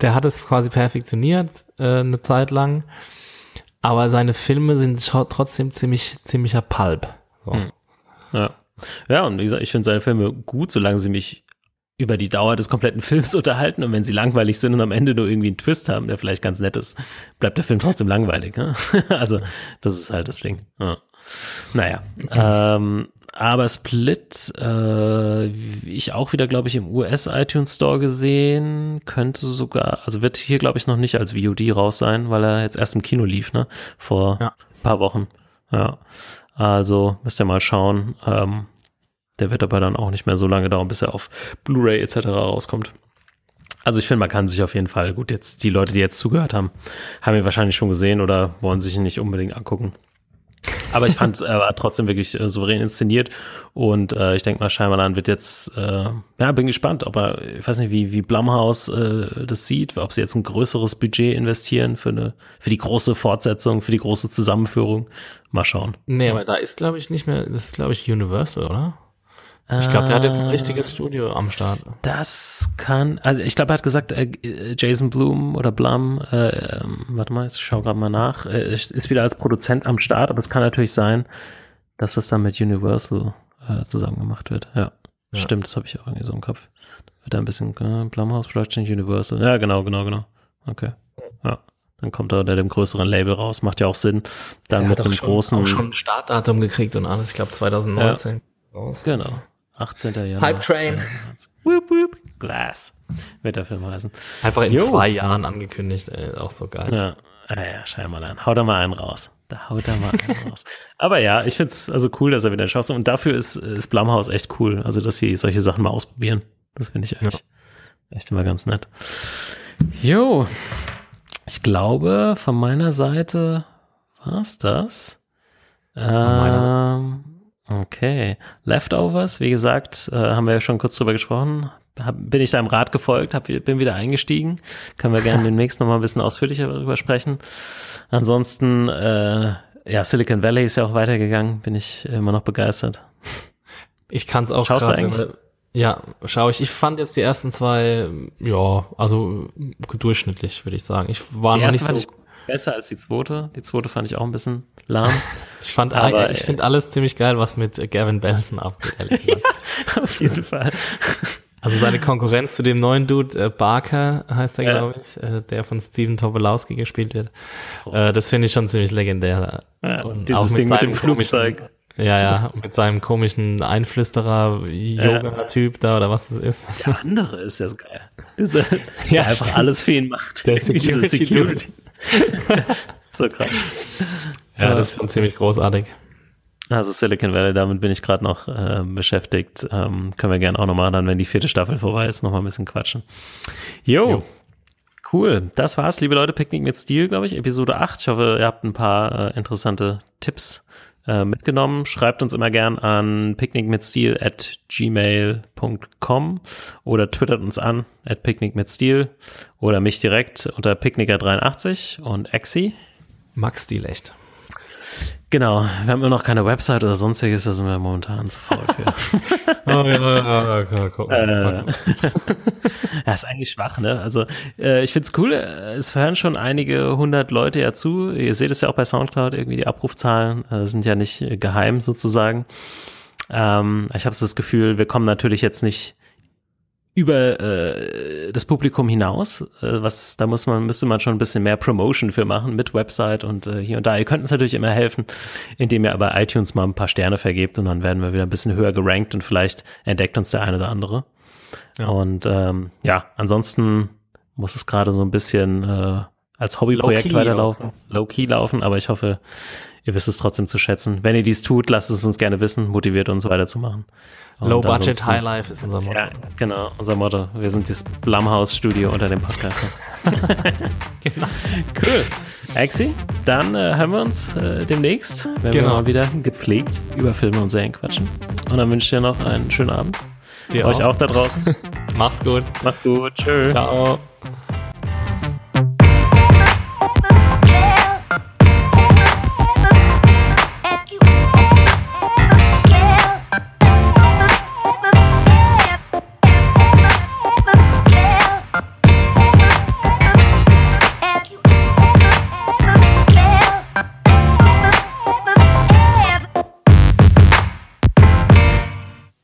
der hat es quasi perfektioniert äh, eine Zeit lang, aber seine Filme sind trotzdem ziemlich, ziemlicher Pulp. So. Hm. Ja. ja, und wie gesagt, ich finde seine Filme gut, solange sie mich über die Dauer des kompletten Films <laughs> unterhalten und wenn sie langweilig sind und am Ende nur irgendwie einen Twist haben, der vielleicht ganz nett ist, bleibt der Film trotzdem langweilig. Ne? <laughs> Also das ist halt das Ding. Ja. Naja, <clears throat> ähm, aber Split, äh, ich auch wieder, glaube ich, im US iTunes Store gesehen, könnte sogar, also wird hier, glaube ich, noch nicht als VOD raus sein, weil er jetzt erst im Kino lief, ne? Vor Ja. ein paar Wochen. Ja. Also müsst ihr mal schauen. Ähm, der wird aber dann auch nicht mehr so lange dauern, bis er auf Blu-ray etc. rauskommt. Also ich finde, man kann sich auf jeden Fall, gut, jetzt die Leute, die jetzt zugehört haben, haben ihn wahrscheinlich schon gesehen oder wollen sich ihn nicht unbedingt angucken. Aber ich fand es äh, trotzdem wirklich äh, souverän inszeniert und äh, ich denke mal, Scheinmalan wird jetzt, äh, ja, bin gespannt, ob er, ich weiß nicht, wie, wie Blumhouse äh, das sieht, ob sie jetzt ein größeres Budget investieren für eine, für die große Fortsetzung, für die große Zusammenführung. Mal schauen. Nee, aber da ist, glaube ich, nicht mehr, das ist, glaube ich, Universal, oder? Ich glaube, der hat jetzt ein richtiges Studio am Start. Das kann, also ich glaube, er hat gesagt, äh, Jason Blum oder Blum, äh, ähm, warte mal, ich schau gerade mal nach, äh, ist wieder als Produzent am Start, aber es kann natürlich sein, dass das dann mit Universal äh, zusammen gemacht wird. Ja, Ja. stimmt, das habe ich auch irgendwie so im Kopf. Wird ein bisschen äh, Blumhouse Production Universal. Ja, genau, genau, genau. Okay. Ja. Dann kommt er unter dem größeren Label raus, macht ja auch Sinn. Dann Der mit einem großen. auch schon ein Startdatum gekriegt und alles, ich glaube 2019. Raus. Genau. 18. Januar. Hype Train. 2019. Whoop, whoop. Glass. Wird der Film heißen. Einfach in Jo. zwei Jahren angekündigt, ey, auch so geil. Ja, ah ja, scheinbar dann. Hau da mal einen raus. Da haut er mal einen <laughs> raus. Aber ja, ich find's also cool, dass er wieder Chance hat. Und dafür ist, ist Blumhouse echt cool. Also, dass sie solche Sachen mal ausprobieren. Das finde ich eigentlich echt immer ganz nett. Jo. Ich glaube, von meiner Seite war's das. Ähm, okay. Leftovers, wie gesagt, äh, haben wir ja schon kurz drüber gesprochen. Hab, bin ich deinem Rat gefolgt, hab, bin wieder eingestiegen. Können wir gerne <laughs> demnächst noch mal ein bisschen ausführlicher darüber sprechen. Ansonsten, äh, ja, Silicon Valley ist ja auch weitergegangen, bin ich immer noch begeistert. Ich kann es auch Schaust du grad, eigentlich? wenn wir- Ja, schaue ich. Ich fand jetzt die ersten zwei, ja, also durchschnittlich, würde ich sagen. Ich war Die noch nicht so. Besser als die zweite. Die zweite fand ich auch ein bisschen lahm. <laughs> Ich fand, aber, ich äh, finde alles ziemlich geil, was mit Gavin Benson abgeht. ehrlich <laughs> gesagt. Auf jeden Fall. <laughs> Also seine Konkurrenz zu dem neuen Dude, äh, Barker heißt er, Ja. glaube ich, äh, der von Steven Tobolowski gespielt wird. Äh, das finde ich schon ziemlich legendär. Ja, Und dieses auch Ding mit dem Flugzeug. komischen- Ja, ja, mit seinem komischen Einflüsterer, Yoga-Typ da oder was das ist. Der andere ist ja so geil. Dieser, Ja, der einfach alles für ihn macht. Der Diese Security-Dude. <laughs> so krass. Ja, das ist schon ziemlich großartig. Also Silicon Valley, damit bin ich gerade noch äh, beschäftigt. Ähm, können wir gerne auch nochmal dann, wenn die vierte Staffel vorbei ist, nochmal ein bisschen quatschen. Jo, Jo. cool. Das war's, liebe Leute. Picknick mit Stil, glaube ich, Episode 8. Ich hoffe, ihr habt ein paar äh, interessante Tipps äh, mitgenommen. Schreibt uns immer gern an picknickmitstil at gmail.com oder twittert uns an at picknickmitstil oder mich direkt unter picknicker83 und Exi. Max Stil echt. Genau, wir haben immer noch keine Website oder sonstiges, da sind wir momentan zu faul für. <laughs> Oh, ja, ja, ja, ja, guck mal. <laughs> Äh, ja, ist eigentlich schwach, ne? Also äh, ich find's cool, äh, es hören schon einige hundert Leute ja zu. Ihr seht es ja auch bei Soundcloud, irgendwie die Abrufzahlen äh, sind ja nicht äh, geheim sozusagen. Ähm, ich habe so das Gefühl, wir kommen natürlich jetzt nicht über äh, das Publikum hinaus, äh, was da muss man müsste man schon ein bisschen mehr Promotion für machen mit Website und äh, hier und da. Ihr könnt uns natürlich immer helfen, indem ihr aber iTunes mal ein paar Sterne vergebt und dann werden wir wieder ein bisschen höher gerankt und vielleicht entdeckt uns der eine oder andere. Ja. Und ähm, ja, ansonsten muss es gerade so ein bisschen äh, als Hobbyprojekt weiterlaufen, low-key laufen, aber ich hoffe, ihr wisst es trotzdem zu schätzen. Wenn ihr dies tut, lasst es uns gerne wissen, motiviert uns weiterzumachen. Und Low Budget, High Life ist unser Motto. ja, genau, unser Motto. Wir sind das Blumhouse-Studio unter dem Podcast. <laughs> Genau. Cool. Axi, dann äh, hören wir uns äh, demnächst, wenn wir Genau. mal wieder gepflegt über Filme und Serien quatschen. Und dann wünsche ich dir noch einen schönen Abend. Dir Euch auch da draußen. <laughs> Macht's gut. Macht's gut. Tschö. Ciao.